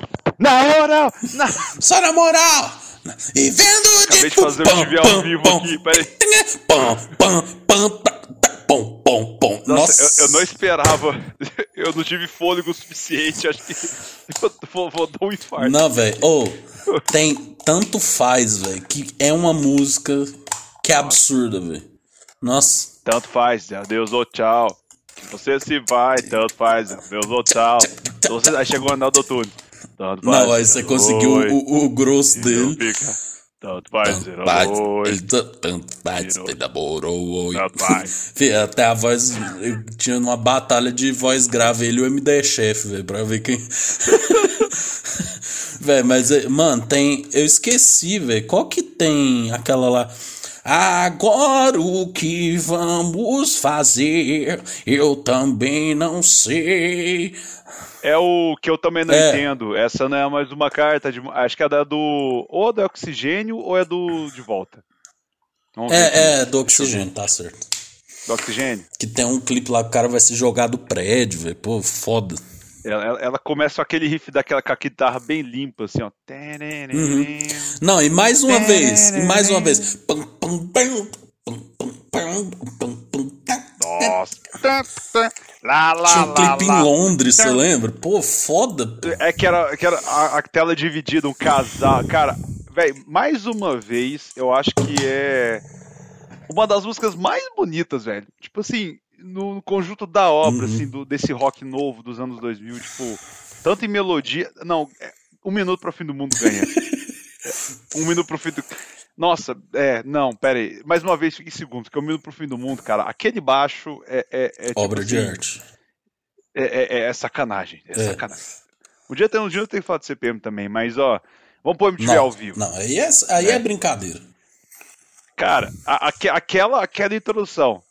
Na moral! Na... Só na moral! E vendo Acabei de fazer o TV ao vivo aqui, peraí. Pam, tá, tá, pom, pom, pom. Nossa, Nossa, Eu, eu não esperava. Eu não tive fôlego suficiente. Acho que eu vou, vou dar um infarto. Não, velho. Ô, tem tanto faz, velho, que é uma música que é absurda, velho. Nossa. Tanto faz, adeus ou tchau. Que você se vai, tanto faz, adeus ou tchau. Então você, aí chegou o Arnaldo Tunes. Faz. Não, aí você conseguiu o, o grosso dele. fica. Tanto faz, tá- tanto faz, namorou, oi. Tanto faz. Fih, Até a voz. Eu tinha uma batalha de voz grave, ele e o MD Chef, velho, pra ver quem. velho, mas, eh, mano, tem. Eu esqueci, velho. Qual que tem aquela lá? Agora o que vamos fazer? Eu também não sei. É o que eu também não É. entendo. Essa não é mais uma carta. De, acho que é da do. Ou do oxigênio ou é do de volta. Vamos. É, é, do oxigênio, tá certo. Do oxigênio. Que tem um clipe lá que o cara vai se jogar do prédio, velho. Pô, foda. Ela, ela- começa com aquele riff daquela com a guitarra bem limpa, assim, ó. Uhum. Não, e mais uma vez, e mais uma vez. Pam, tá, tá. Nossa. Lá, lá, Tinha um clipe lá. em Londres, você lembra? Pô, foda. pô. É que era, que era a, a tela dividida, um casal. Cara, velho, mais uma vez, eu acho que é uma das músicas mais bonitas, velho. Tipo assim, no conjunto da obra, Uhum. assim, do, desse rock novo dos anos 2000, tipo. tanto em melodia. Não, é, um minuto para o fim do mundo ganha. Um minuto para o fim do. Nossa, é, não, pera aí. Mais uma vez, fique em segundo, porque um minuto para o fim do mundo, cara. Aquele baixo é. é, é tipo Obra de assim, arte. É, é- é sacanagem. É, É. sacanagem. Um dia tem um dia eu tenho que falar de CPM também, mas ó, vamos pôr MTV Não, ao vivo. não aí, é, aí é brincadeira. Cara, a- aque- aquela, aquela introdução.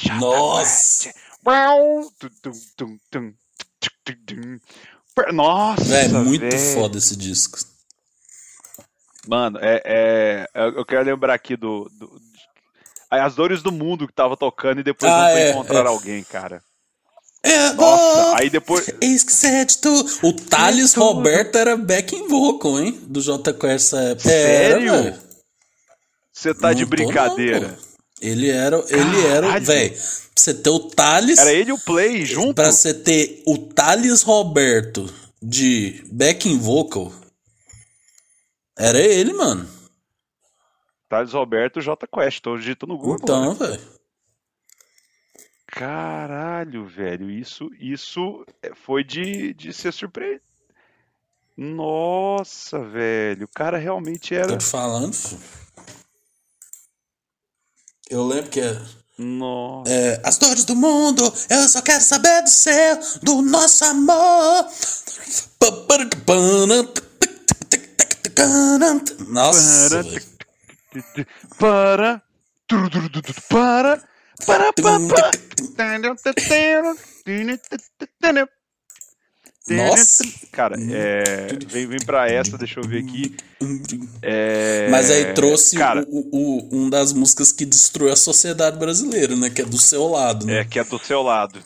É é Nossa. Nossa, Véi, muito véi. foda esse disco. Mano, é, é- eu quero lembrar aqui do, do- As Dores do Mundo que tava tocando e depois Ah, não foi é, encontrar é. alguém, cara. É, Nossa, aí depois. Esquece tu. O Thales. Roberto era backing vocal, hein? Do J Quest essa época. Sério? Você tá de Não não, brincadeira. pô. Ele era, ele era, velho. Pra você ter o Thales. Era ele e o Play junto? Pra você ter o Thales Roberto de backing vocal. Era ele, mano. Thales Roberto J Quest. Tô digitando no Google. Então, agora. velho. Caralho, velho. Isso, isso foi de, de ser surpreso. Nossa, velho. O cara realmente Tô era. te falando, filho. Eu lembro que era. Nossa. É, as dores do mundo, eu só quero saber do céu, do nosso amor. Nossa. Para. Para. Para, para, para. Nossa. Cara, é, vem, vem pra essa, deixa eu ver aqui. É, Mas aí trouxe Cara, o, o- um das músicas que destruiu a sociedade brasileira, né? Que é do seu lado, né? é que é do seu lado.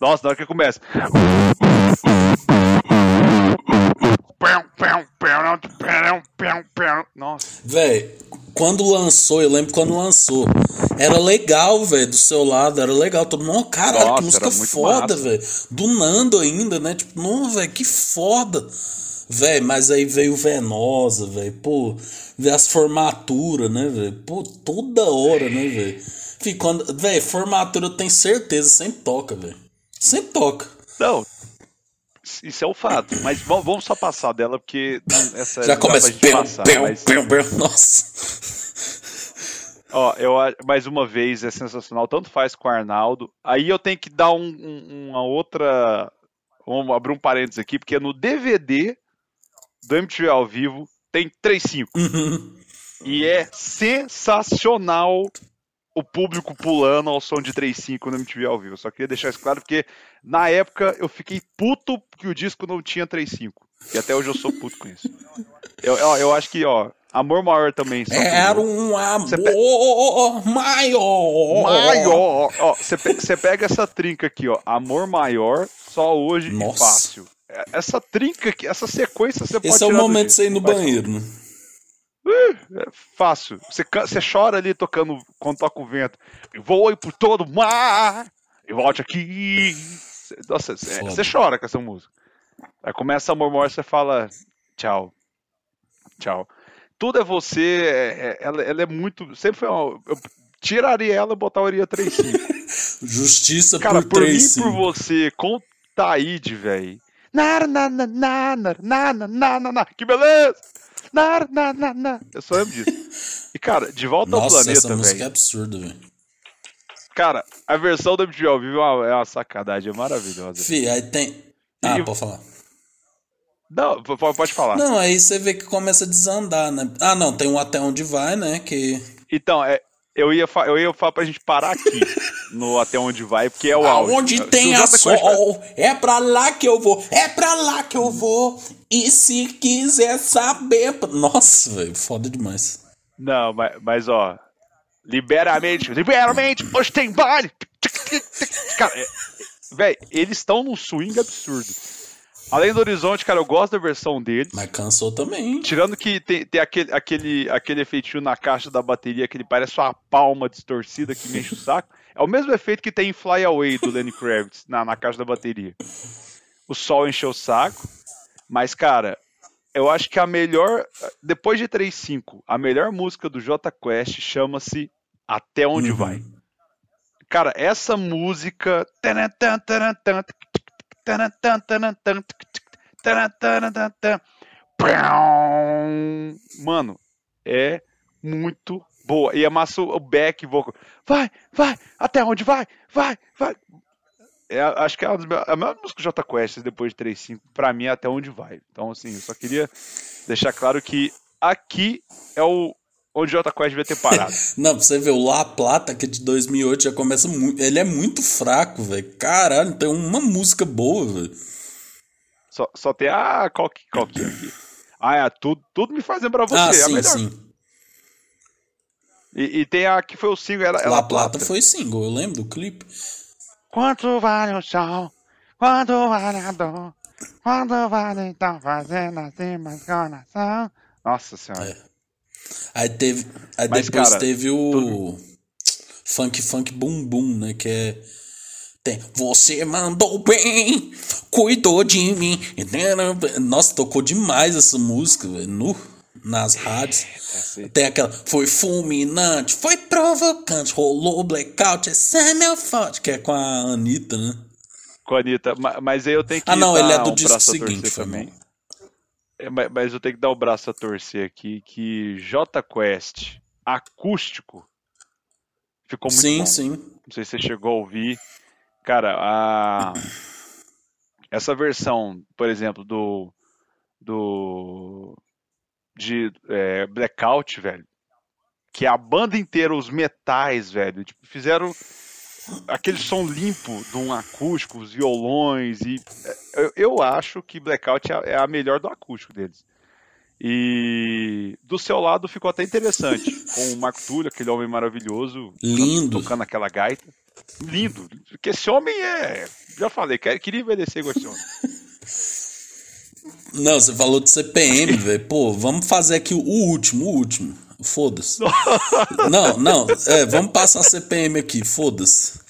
Nossa, na hora que começa. Nossa, Véi, quando lançou, eu lembro quando lançou. Era legal, velho, do seu lado, era legal. Todo mundo, oh, caralho, Nossa, que música foda, velho. Do Nando ainda, né? Tipo, não, velho, que foda. Véi, mas aí veio Venosa, velho. Pô, veio as formaturas, né, velho? Pô, toda hora, né, velho? Quando. Véi, formatura eu tenho certeza, sempre toca, velho. Sempre toca. não. Isso é o fato, mas vamos só passar dela, porque essa Já começa. Pum, passar, mas-. Nossa. Ó, eu mais uma vez é sensacional, tanto faz com o Arnaldo. Aí eu tenho que dar um- um- uma outra. Vamos abrir um parênteses aqui, porque no DVD do MTV ao vivo tem 3.5. Uhum. E é sensacional o público pulando ao som de 3.5 no MTV ao vivo. Eu só queria deixar isso claro, porque na época eu fiquei puto que o disco não tinha 3.5. E até hoje eu sou puto com isso. Eu, ó, eu acho que, ó, Amor Maior também. só Era um amor pe- maior. Maior. Ó, você pe- você pega essa trinca aqui, ó. Amor maior, só hoje e Nossa. fácil. É- Essa trinca aqui, essa sequência você pode Esse é o momento de você ir no banheiro, né? É fácil. Você, você chora ali tocando quando toca o vento. Eu vou por todo o mar. E volte aqui. Nossa, Foda. você chora com essa música. Aí começa Amor Maior, você fala tchau. Tchau. Tudo é você. é- é- ela, ela é muito. Sempre foi uma. Eu tiraria ela e botaria 3-5. Justiça Cara, por por mim três. e por você, com Taíde, velho. Na, na, na, na, na, na, na, na, na. Que beleza! Na, na, na, na. Eu só lembro disso. E, cara, De Volta ao Nossa, essa Planeta, música é velho. absurda, velho. Cara, a versão do MTV ao vivo é uma, é uma sacanagem, é maravilhosa. Fih, aí tem. Ah, E- pode falar. Não, pode falar. Não, aí você vê que começa a desandar, né? Ah, não, tem um Até Onde Vai, né? Que. Então, é, eu, ia eu ia falar pra gente parar aqui, no Até Onde Vai, porque é o auge. Aonde Se tem a sol, é pra lá que eu vou, é pra lá que eu vou. E se quiser saber. Nossa, velho, foda demais. Não, mas, mas ó. Libera a mente, libera a mente, hoje tem baile. Cara, é, velho, eles estão num swing absurdo. Além do Horizonte, cara, eu gosto da versão deles. Mas cansou também. Tirando que tem, tem aquele, aquele, aquele efeitinho na caixa da bateria que ele parece uma palma distorcida que me enche o saco. É o mesmo efeito que tem em Fly Away do Lenny Kravitz na, na caixa da bateria. O sol encheu o saco. Mas, cara, eu acho que a melhor. Depois de 3.5, a melhor música do J Quest chama-se Até onde Uhum. vai. Cara, essa música. Mano, é muito boa. E a massa o back vocal. Vai, vai, até onde vai? Vai, vai. É, acho que é a maior música J Quest depois de 3.5, pra mim, é até onde vai. Então, assim, eu só queria deixar claro que aqui é o onde o J Quest devia ter parado. Não, pra você ver, o La Plata, que é de 2008, já começa muito. Ele é muito fraco, velho. Caralho, tem uma música boa, velho. Só, só tem a coque, coque aqui. Ah, é, tudo, tudo me faz lembrar você. Ah, é a sim, melhor. sim. E, e tem a que foi o single, ela, ela La Plata foi single, eu lembro do clipe. Quanto vale o sol? Quanto vale a dor? Quanto vale então fazendo assim mais coração? Nossa senhora. É. Aí teve. Aí Mas, depois cara, teve o. Funk Funk Boom Boom, né? Que é. Tem. Você mandou bem, cuidou de mim. Nossa, tocou demais essa música, velho. Nu, nas rádios. Essa aí. Tem aquela. Foi fulminante, foi provocante, rolou blackout, esse é meu forte. Que é com a Anitta, né? Com a Anitta. Ma- Mas aí eu tenho que Ah, não, ele é do um disco seguinte, foi também. É, ma- Mas eu tenho que dar o braço a torcer aqui que J Quest acústico ficou muito Sim, bom. sim. Não sei se você chegou a ouvir. Cara, a... essa versão, por exemplo, do. do. de é, Blackout, velho. Que a banda inteira, os metais, velho, tipo, fizeram aquele som limpo de um acústico, os violões e é, eu, eu acho que Blackout é a, é a melhor do acústico deles. E do seu lado ficou até interessante, com o Marco Túlio, aquele homem maravilhoso, Lindo. tocando aquela gaita. Lindo, porque esse homem é, já falei, quer- queria envelhecer com esse homem. Não, você falou de CPM, velho. Pô, vamos fazer aqui o último, o último. Foda-se. Não, não, é, vamos passar CPM aqui, foda-se.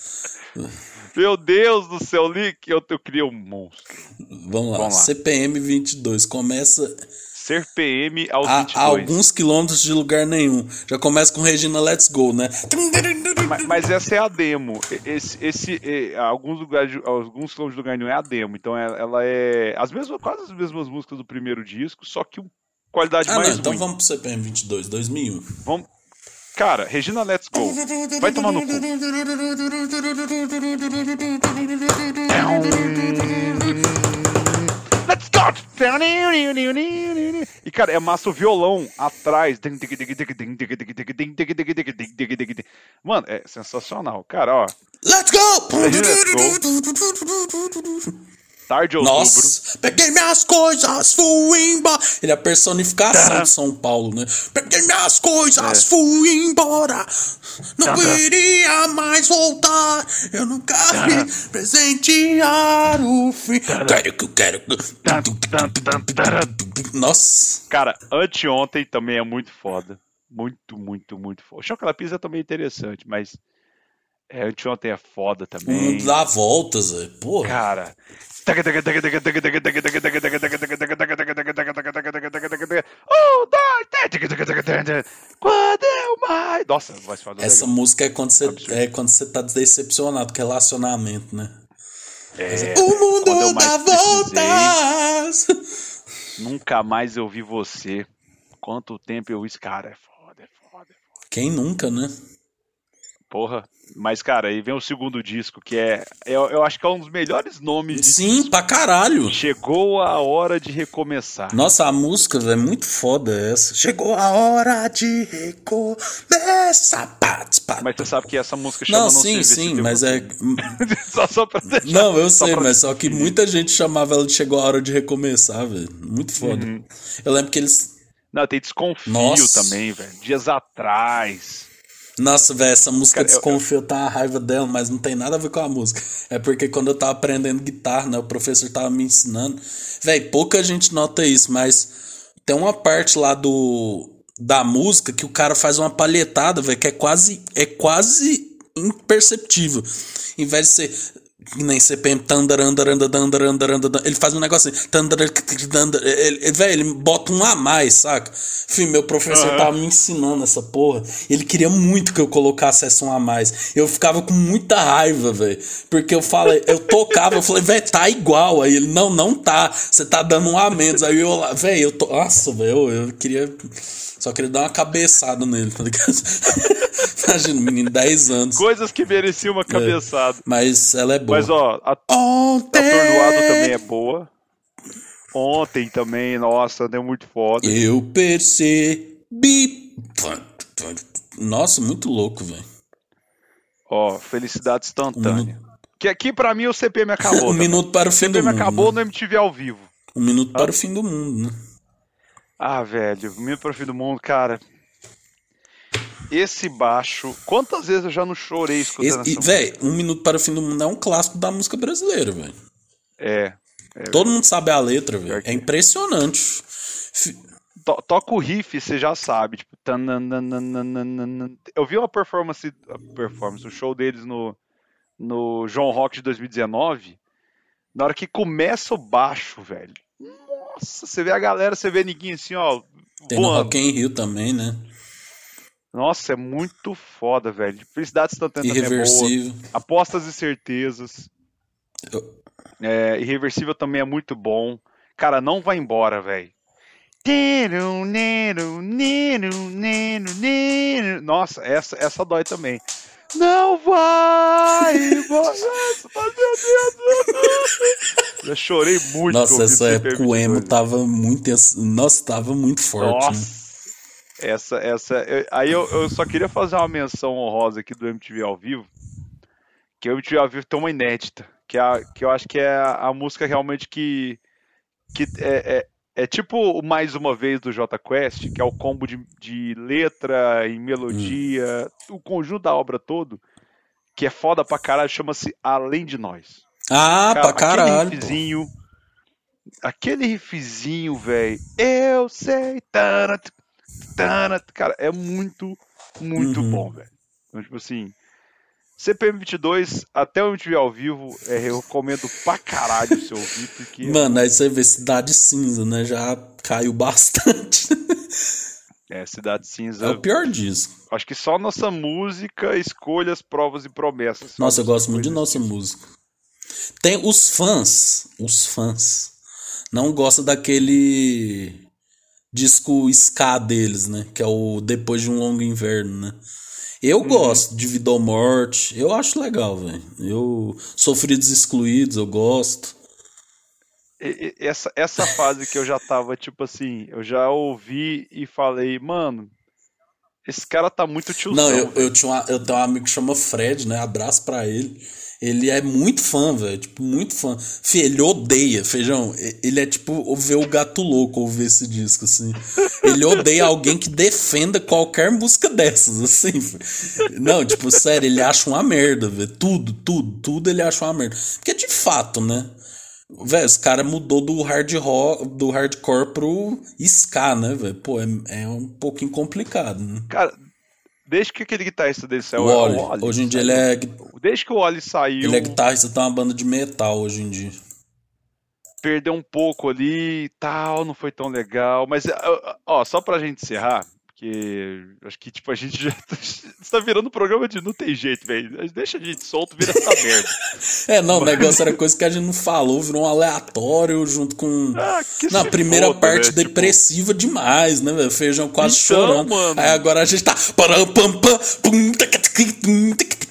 Meu Deus do céu, Lick, eu, eu criei um monstro. Vamos lá. Vamos lá. CPM 22 começa Ser PM aos a, 22. a alguns quilômetros de lugar nenhum. Já começa com Regina Let's Go, né? Mas, mas essa é a demo. Esse, esse, é, alguns lugares, alguns quilômetros de lugar nenhum é a demo. Então ela, ela é as mesmas, quase as mesmas músicas do primeiro disco, só que um- qualidade Ah, mais não, então ruim. vamos pro CPM 22, 2001. Vamos- Cara, Regina Let's Go. Vai tomar no cu. Let's go! E, cara, é massa o violão atrás. Mano, é sensacional. Cara, ó. Let's go! Tarde ou outubro. Nossa, peguei minhas coisas, fui embora. Ele é a personificação de São Paulo, né? Peguei minhas coisas, fui embora. Não iria mais voltar. Eu nunca vi presentear o fim. Quero que eu quero. Nossa, Cara, anteontem também é muito foda. Muito, muito, muito foda. O Chocolate é também interessante, mas. É, anteontem é foda também. dá voltas, velho. Porra. Cara. Um. Quando eu mais. Nossa, vai se falar Essa legal. música é quando você Absurdo. é quando você tá decepcionado com relacionamento, né? É, O mundo dá precisei, voltas. Nunca mais eu vi você. Quanto tempo eu. Cara, é foda, é foda, é foda. Quem nunca, né? Porra. Mas, cara, aí vem o segundo disco, que é. Eu, eu acho que é um dos melhores nomes de Sim, pra caralho. Chegou a hora de recomeçar. Nossa, a música é muito foda essa. Chegou a hora de recomeçar. Pats, pats. Mas você sabe que essa música chama Não, Não sim, sim, mas é. Só, só pra deixar. Não, eu sei, pra- mas só que muita gente chamava ela de Chegou a hora de recomeçar, velho. Muito foda. Uhum. Eu lembro que eles. Não, tem Desconfio Nossa. também, velho. Dias atrás. Nossa, velho, essa música Cara, eu- desconfia, eu tava raiva dela, mas não tem nada a ver com a música. É porque quando eu tava aprendendo guitarra, né, o professor tava me ensinando. Velho, pouca gente nota isso, mas tem uma parte lá do da música que o cara faz uma palhetada, velho, que é quase é quase imperceptível. Em vez de ser que nem CPM, ele faz um negócio assim, ele, velho, ele bota um a mais, saca? Enfim, meu professor Aham. tava me ensinando essa porra, ele queria muito que eu colocasse essa um a mais, eu ficava com muita raiva, velho, porque eu falei, eu tocava, eu falei, velho, tá igual, aí ele, não, não tá, você tá dando um a menos, aí eu lá, velho, eu tô, nossa, velho, eu, eu queria, só queria dar uma cabeçada nele, tá ligado? Imagina, menino, 10 anos. Coisas que mereciam uma cabeçada. Mas ela é boa. Mas, ó, a Ontem. Atordoado também é boa. Ontem também, nossa, deu muito foda. Eu percebi. Nossa, muito louco, velho. Ó, Felicidade Um Instantânea. Que aqui pra mim o CPM acabou. Um também. minuto para o fim O do CPM mundo. acabou né? no MTV ao vivo. Um minuto para o fim do mundo, né? Ah, velho, Minuto para o Fim do Mundo, cara. Esse baixo. Quantas vezes eu já não chorei escutando Esse- essa Véi, Um minuto para o fim do mundo é um clássico da música brasileira, velho. É. é Todo mundo sabe a letra, velho. É impressionante. To- toca o riff, você já sabe. Tipo, eu vi uma performance, a performance, o show deles no, no João Rock de 2019. Na hora que começa o baixo, velho. Nossa, você vê a galera, você vê ninguém assim, ó. Tem no voando. Rock in Rio também, né? Nossa, é muito foda, velho. Felicidade instantânea também é boa. Irreversível. Apostas e certezas. Eu- É, Irreversível também é muito bom. Cara, não vai embora, velho. Nossa, essa, essa dói também. Não vai meu Deus. Já chorei muito. Nossa, essa época o emo 22. tava muito. Nossa, tava muito forte. né? Nossa. Essa, essa. eu- aí eu, eu só queria fazer uma menção honrosa aqui do MTV ao vivo. Que o MTV ao vivo tem uma inédita. Que, é a, que eu acho que é a, a música realmente que. que é, é, é tipo o Mais Uma Vez do J Quest, que é o combo de, de letra e melodia, o conjunto da obra todo, que é foda pra caralho, chama-se Além de Nós. Ah, Cara, pra caralho. Aquele riffzinho. Aquele riffzinho, velho. Eu sei. Tanat, tanat, cara, é muito, muito Uhum. bom, velho. Então, tipo assim. CPM 22, até o MTV ao vivo, é, eu recomendo pra caralho você ouvir, porque. Mano, aí você vê Cidade Cinza, né? Já caiu bastante. É, Cidade Cinza. É o pior disco. Acho que só nossa música, escolhas, provas e promessas. Nossa, eu gosto muito de nossa música. Tem os fãs, os fãs, não gostam daquele disco ska deles, né? Que é o Depois de um Longo Inverno, né? Eu Uhum. gosto de Vida ou Morte, eu acho legal, velho. Eu Sofridos Excluídos, eu gosto. Essa, essa fase que eu já tava, tipo assim, eu já ouvi e falei, mano, esse cara tá muito tiozão. Não, eu, eu, tinha uma- eu tenho um amigo que chama Fred, né? Abraço pra ele. Ele é muito fã, velho. Tipo, muito fã. Fih, ele odeia, feijão. Ele é tipo ver o gato louco ouvir esse disco, assim. Ele odeia alguém que defenda qualquer música dessas, assim. Não, tipo, sério, ele acha uma merda, velho. Tudo, tudo, tudo ele acha uma merda. Porque de fato, né? Velho, os cara mudou do hard rock, do hardcore pro ska, né, velho? Pô, é, é um pouquinho complicado, né? Cara, desde que aquele guitarrista dele saiu, O é Oli. Oli, Hoje em dia ele é, Desde que o Oli saiu, ele é guitarrista, tem uma banda de metal hoje em dia. perdeu um pouco ali e tal, não foi tão legal. Mas, ó, só pra gente encerrar, porque acho que, tipo, a gente já tá, tá virando programa de não tem jeito, velho. Deixa a gente solto, vira essa merda. É, não, o negócio era coisa que a gente não falou, virou um aleatório junto com. Ah, Na primeira foda, parte né? Tipo, depressiva demais, né, velho? Feijão quase Então, chorando. mano. Aí agora a gente tá.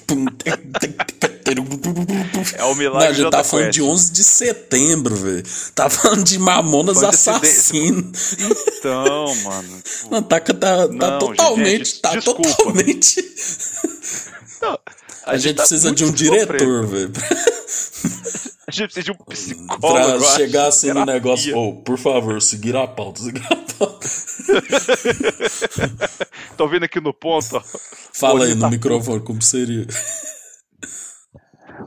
pum, É o Não, milagre a gente tá falando Quest. de 11 de setembro, velho. Tá falando de Mamonas Assassino. Então, mano. tipo, Não, tá, tá, tá Não, totalmente. gente, tá desculpa. totalmente. não, A, gente tá precisa de um diretor, velho. A gente precisa de um psicólogo. Pra chegar assim no terapia. negócio, ô, por favor, seguir a pauta, seguir a pauta. Tô vendo aqui no ponto, ó. Fala aí no tá microfone como seria.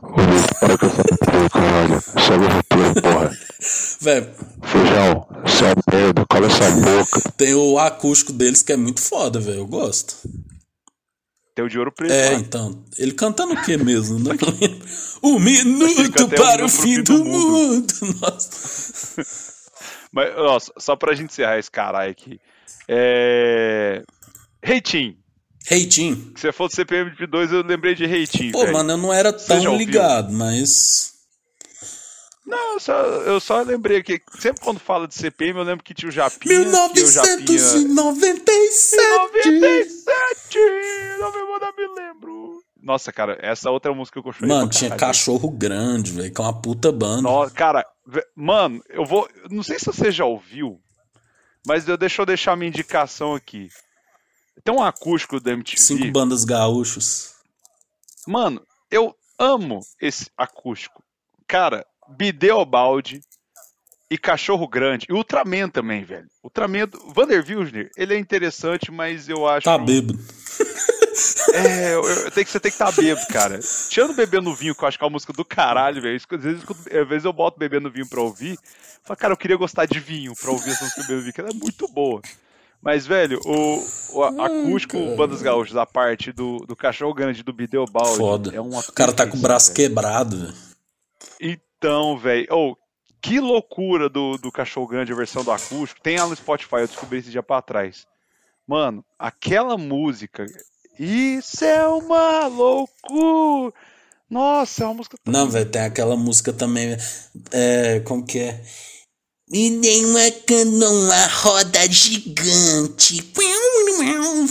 Ô, para com essa roteiro, caralho. Sobe o roteiro, porra. Velho, Feijão, é merda, cala essa boca. tem o acústico deles que é muito foda, velho. Eu gosto. Tem o de ouro preto. É, lá. então. Ele cantando o que mesmo? Não lembro. Um minuto para um o fim do mundo. Nossa. Mas, ó, só pra gente encerrar esse caralho aqui. É. Reitinho. Reitinho. Se você for do CPM de 2, eu lembrei de Reitinho. Pô, mano, eu não era tão ligado, mas. Não, eu só, eu só lembrei que sempre quando fala de CPM, eu lembro que tinha o Japinha. que o Japinha... 1997. 97! Não me manda, me lembro. Nossa, cara, essa outra música que eu gostei. Mano, tinha cachorro grande, velho, que é uma puta banda. Nossa, cara, mano, eu vou. Não sei se você já ouviu, mas eu, deixa eu deixar minha indicação aqui. Tem um acústico da MTV. Cinco bandas gaúchos. Mano, eu amo esse acústico. Cara, Bideobaldi e Cachorro Grande. E Ultraman também, velho. Ultraman. do- Vander Wilsner, ele é interessante, mas eu acho. Tá bêbado. É, eu, eu, tem que, você tem que estar bêbado, cara. Tirando Bebendo Vinho, que eu acho que é uma música do caralho, velho. Às vezes, às vezes eu boto Bebendo Vinho pra ouvir. Falo, cara, eu queria gostar de vinho pra ouvir essa música Bebendo Vinho, que ela é muito boa. Mas, velho, o, o acústico Bandas Gaúchas, a parte do, do Cachorro Grande do Bideobaldi. Foda. É uma o cara tá com o braço perfeição, quebrado. Então, velho. Oh, que loucura do, do Cachorro Grande, a versão do acústico. Tem ela no Spotify, eu descobri esse dia pra trás. Mano, aquela música. Isso é uma loucura! Nossa, é uma música. Não, velho, tem aquela música também. É. Como que é? Me dei uma cana, uma roda gigante.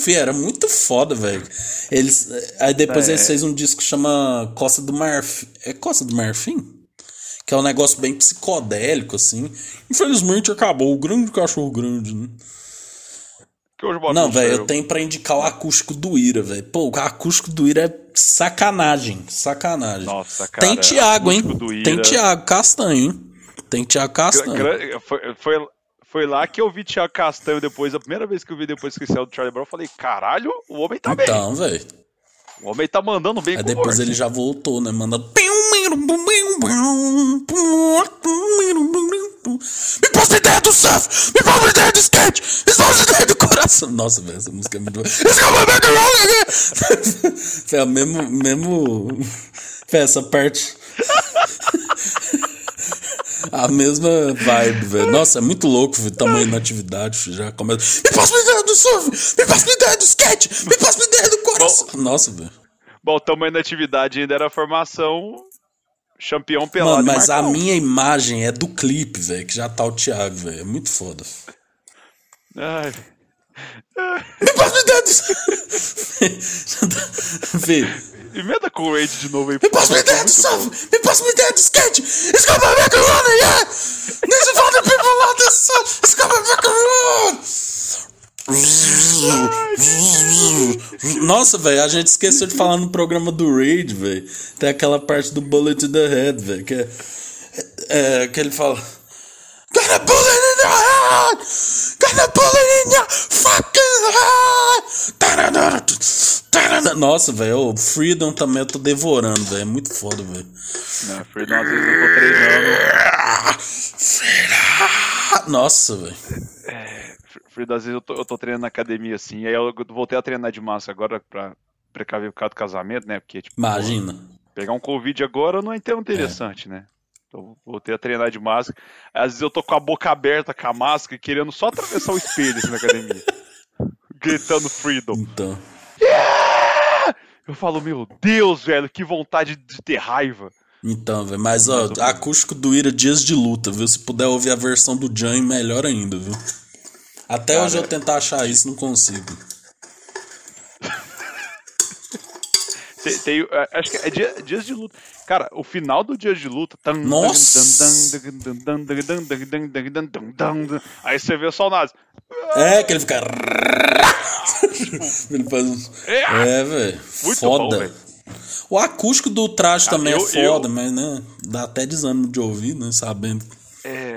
Era muito foda, velho. Eles, aí depois É. eles fez um disco que chama Costa do Marfim. É Costa do Marfim? Que é um negócio bem psicodélico, assim. Infelizmente acabou o grande cachorro grande, né? Que hoje bota Não, velho, eu tenho pra indicar o acústico do Ira, velho. Pô, o acústico do Ira é sacanagem. Sacanagem. Nossa, cara. Tem Thiago, hein? acústico do Ira. Tem Thiago Castanho, hein? Tem Thiago Gra- Castanho. Foi, foi, foi lá que eu vi Thiago Castanho depois. A primeira vez que eu vi depois que ele saiu do Charlie Brown, eu falei: caralho, o homem tá bem. Então, velho. O homem tá mandando bem Aí depois ele já voltou, né? Mandando. Me passa ideia do surf! Me passa ideia do skate! Me passa ideia do coração! Nossa, velho, essa música é muito boa. É Foi a mesmo. mesmo... Foi essa parte. A mesma vibe, velho. Nossa, é muito louco o tamanho da atividade. Já começa. Me passa uma ideia do surf! Me passa uma ideia do skate! Me passa uma ideia do coração! Nossa, velho. Bom, o tamanho da atividade ainda era a formação campeão pelado. Mano, mas a minha imagem é do clipe, velho, que já tá o Thiago, velho. É muito foda. Ai, Me passa uma ideia do. Vê. Emenda com o Wade de novo aí. Me passa uma ideia do bom. surf! Me passa uma ideia do skate! It's got my macaroni, yeah! This is for the people out the sun! It's got my macaroni! Nossa, velho, a gente esqueceu de falar no programa do Raid, velho. Tem aquela parte do Bullet to the Head, velho, que é, é. que ele fala. Got a bullet in your head! Got a bullet in your fucking head! Nossa, velho, o Freedom também eu tô devorando, velho. É muito foda, velho. Não, Freedom, às vezes eu tô treinando. Nossa, velho. Freedom, às vezes eu tô, eu tô treinando na academia assim. Aí eu voltei a treinar de massa agora pra precaver por causa do casamento, né? Porque, tipo, Imagina. pegar um Covid agora não é tão interessante, né? Então, voltei a treinar de máscara. Às vezes eu tô com a boca aberta com a máscara, querendo só atravessar o espelho assim, na academia. Gritando Freedom. Então. Eu falo, meu Deus, velho, que vontade de ter raiva. Então, velho. Mas, ó, acústico do Ira Dias de Luta, viu? Se puder ouvir a versão do Jan, melhor ainda, viu? Até hoje eu tentar achar isso, não consigo. Tem, tem, acho que é dia, Dias de Luta. Cara, o final do Dias de Luta. Nossa! Aí você vê só o Nazi. É, que ele fica. ele faz uns... É, velho. Foda. Bom, o acústico do traje ah, também eu, é foda, eu... mas né, dá até desânimo de ouvir, né? Sabendo. É,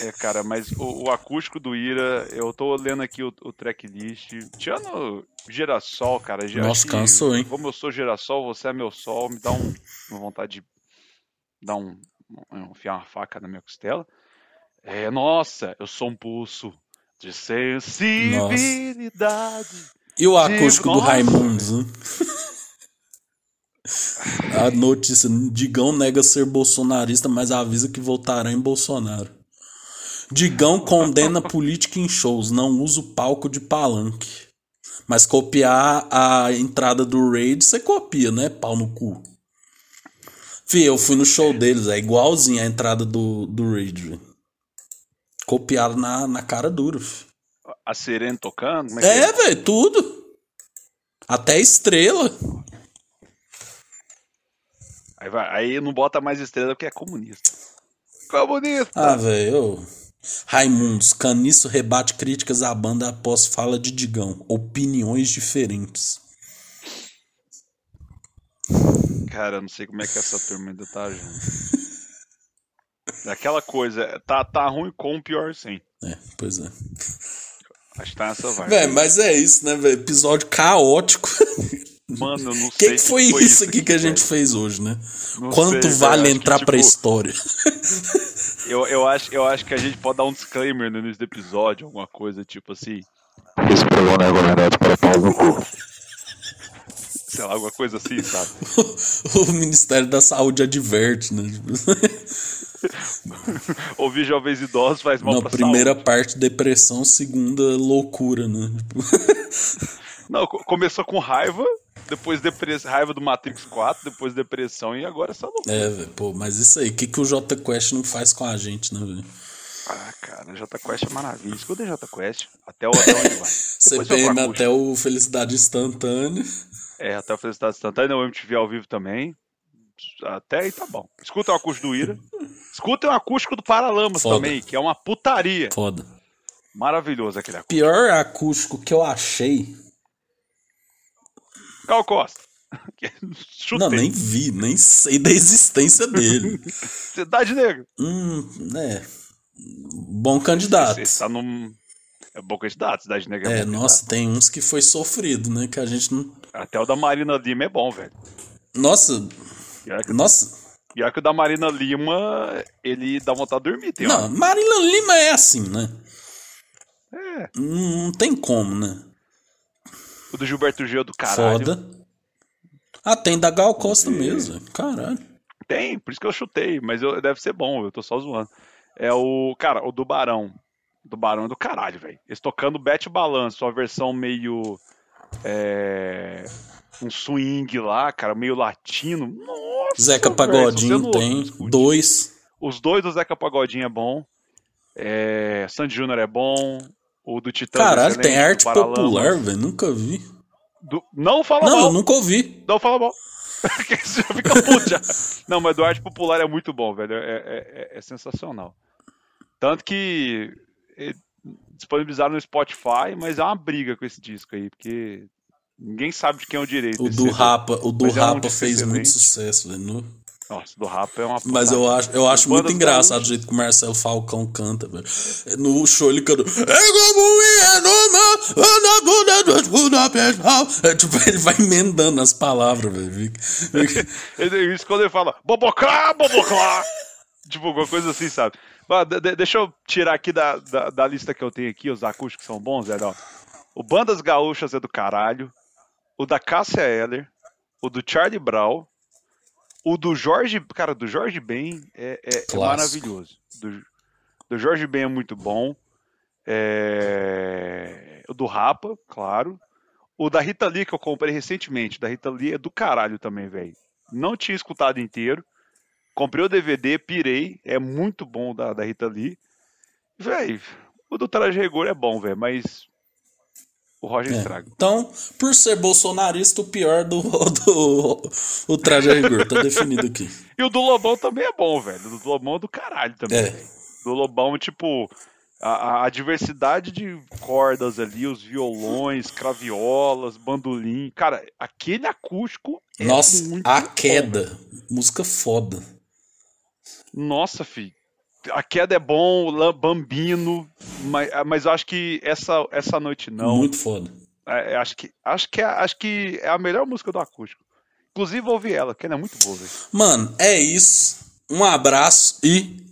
é, cara, mas o, o acústico do Ira, eu tô lendo aqui o, o tracklist. Tirando Girassol, cara. Nossa, cansou, hein? Como eu sou Girassol, você é meu sol, me dá um, uma vontade de dar um, enfiar uma faca na minha costela. É, nossa, eu sou um pulso de sensibilidade. E o acústico do Nossa. Raimundos, né? a notícia: Digão nega ser bolsonarista, mas avisa que votará em Bolsonaro. Digão condena política em shows, não usa o palco de palanque. Mas copiar a entrada do Raid, você copia, né? Pau no cu. Fih, eu fui no show deles, é igualzinho a entrada do, do Raid, velho. Copiado na, na cara dura, fi. A Serena tocando? É, que É, velho, tudo. Até estrela. Aí, vai- aí não bota mais estrela porque é comunista. Comunista! Ah, velho. ô. Raimundos, Caniço rebate críticas à banda após fala de Digão. Opiniões diferentes. Cara, eu não sei como é que essa turma ainda tá junto. Aquela coisa, tá, tá ruim com o pior sim. É, pois é. Acho que tá nessa vibe. Véi, mas é isso, né, velho? Episódio caótico. Mano, eu não O sei. que, que foi isso aqui que a gente fez hoje, né? Não Quanto sei, vale acho que, entrar pra tipo, história? Eu, eu, acho, eu acho que a gente pode dar um disclaimer no início do episódio, alguma coisa tipo assim, Esse programa é recomendado para pau no cu. sei lá, alguma coisa assim, sabe? o Ministério da Saúde adverte, né? Ouvir jovens idosos faz mal Na pra primeira saúde. parte, depressão, segunda, loucura, né? Não, co- começou com raiva, depois depressão, raiva do Matrix 4, depois depressão e agora essa loucura. É, velho, pô, mas isso aí, o que, que o J Quest não faz com a gente, né, velho? Ah, cara, Jota Quest é maravilha. Escuta Jota Quest. Até, o, até onde vai. CPM até o Felicidade Instantânea. É, até o Felicidade Instantânea, o MTV ao vivo também. Até aí tá bom. Escuta o acústico do Ira. Escuta o acústico do Paralamas Foda. também, que é uma putaria. Foda. Maravilhoso aquele acústico. Pior acústico que eu achei. Cal Costa. Chutei. Não, nem vi, nem sei da existência dele. Cidade Negra. hum, é. Bom candidato. Você está num. É bom candidato, Cidade Negra é, É, nossa, tem uns que foi sofrido, né? Que a gente não. candidato. Até o da Marina Lima é bom, velho. Nossa, Pior que, nossa. pior que o da Marina Lima, ele dá vontade de dormir. Tem Não, hora. Marina Lima é assim, né? É. Não tem como, né? O do Gilberto Gil é do caralho. Foda. Ah, tem da Gal Costa mesmo. velho. Caralho. Tem, por isso que eu chutei, mas eu- deve ser bom, eu tô só zoando. É o. Cara, o do Barão. Do Barão é do caralho, velho. Eles tocando Bet Balanço, a versão meio. É. Um swing lá, cara, meio latino. Nossa! Zeca Pagodinho não tem. Dois. Os dois do Zeca Pagodinho é bom. É. Sandy Júnior é bom. O do Titã. Caralho, tem arte popular, velho. Nunca vi. Do- Não fala Não, mal. eu nunca ouvi. Não fala mal. Porque você já fica puto já. Não, mas do arte popular é muito bom, velho. É, é- é- é sensacional. Tanto que eh, disponibilizaram no Spotify, mas é uma briga com esse disco aí, porque ninguém sabe de quem é o direito. O do. Rapa, o do Mas é um Rapa fez muito sucesso, velho. No- Nossa, do Rapa é uma Mas eu acho, eu acho muito engraçado o jeito que o Marcelo Falcão canta, velho. No show ele canta. "É como é normal, anda toda toda pessoal." É, Tipo, ele vai emendando as palavras, velho. Isso quando ele fala boboclá, boboclá. tipo, alguma coisa assim, sabe? Mas, de- de- deixa eu tirar aqui da, da, da lista que eu tenho aqui, os acústicos são bons, velho. ó. O Bandas Gaúchas é do caralho. O da Cássia Eller. O do Charlie Brown. O do Jorge. Cara, do Jorge Ben é, é- é maravilhoso. Do, do Jorge Ben é muito bom. É, O do Rapa, claro. O da Rita Lee que eu comprei recentemente. Da Rita Lee é do caralho também, velho. Não tinha escutado inteiro. Comprei o DVD, pirei. É muito bom o da, da Rita Lee. Véi, o do Traje Rigor é bom, velho, mas. O Roger É. estraga. Então, por ser bolsonarista, o pior do, do o traje a rigor, tá definido aqui. E o do Lobão também é bom, velho. O do Lobão é do caralho também, É. velho. Do Lobão, tipo. A, a- diversidade de cordas ali, os violões, craviolas, bandolim. Cara, aquele acústico é Nossa, a queda. Música foda. Nossa, fi. A queda é bom, o Bambino, mas, mas eu acho que essa, essa noite não. Muito foda. É, é, acho, que, acho, que é, acho que é a melhor música do acústico. Inclusive, ouvi ela, que ela é muito boa, velho. Mano, é isso. Um abraço e.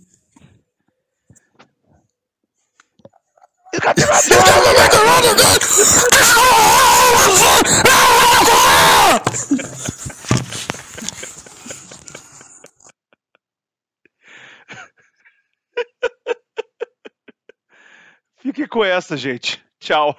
Fique com essa, gente. Tchau.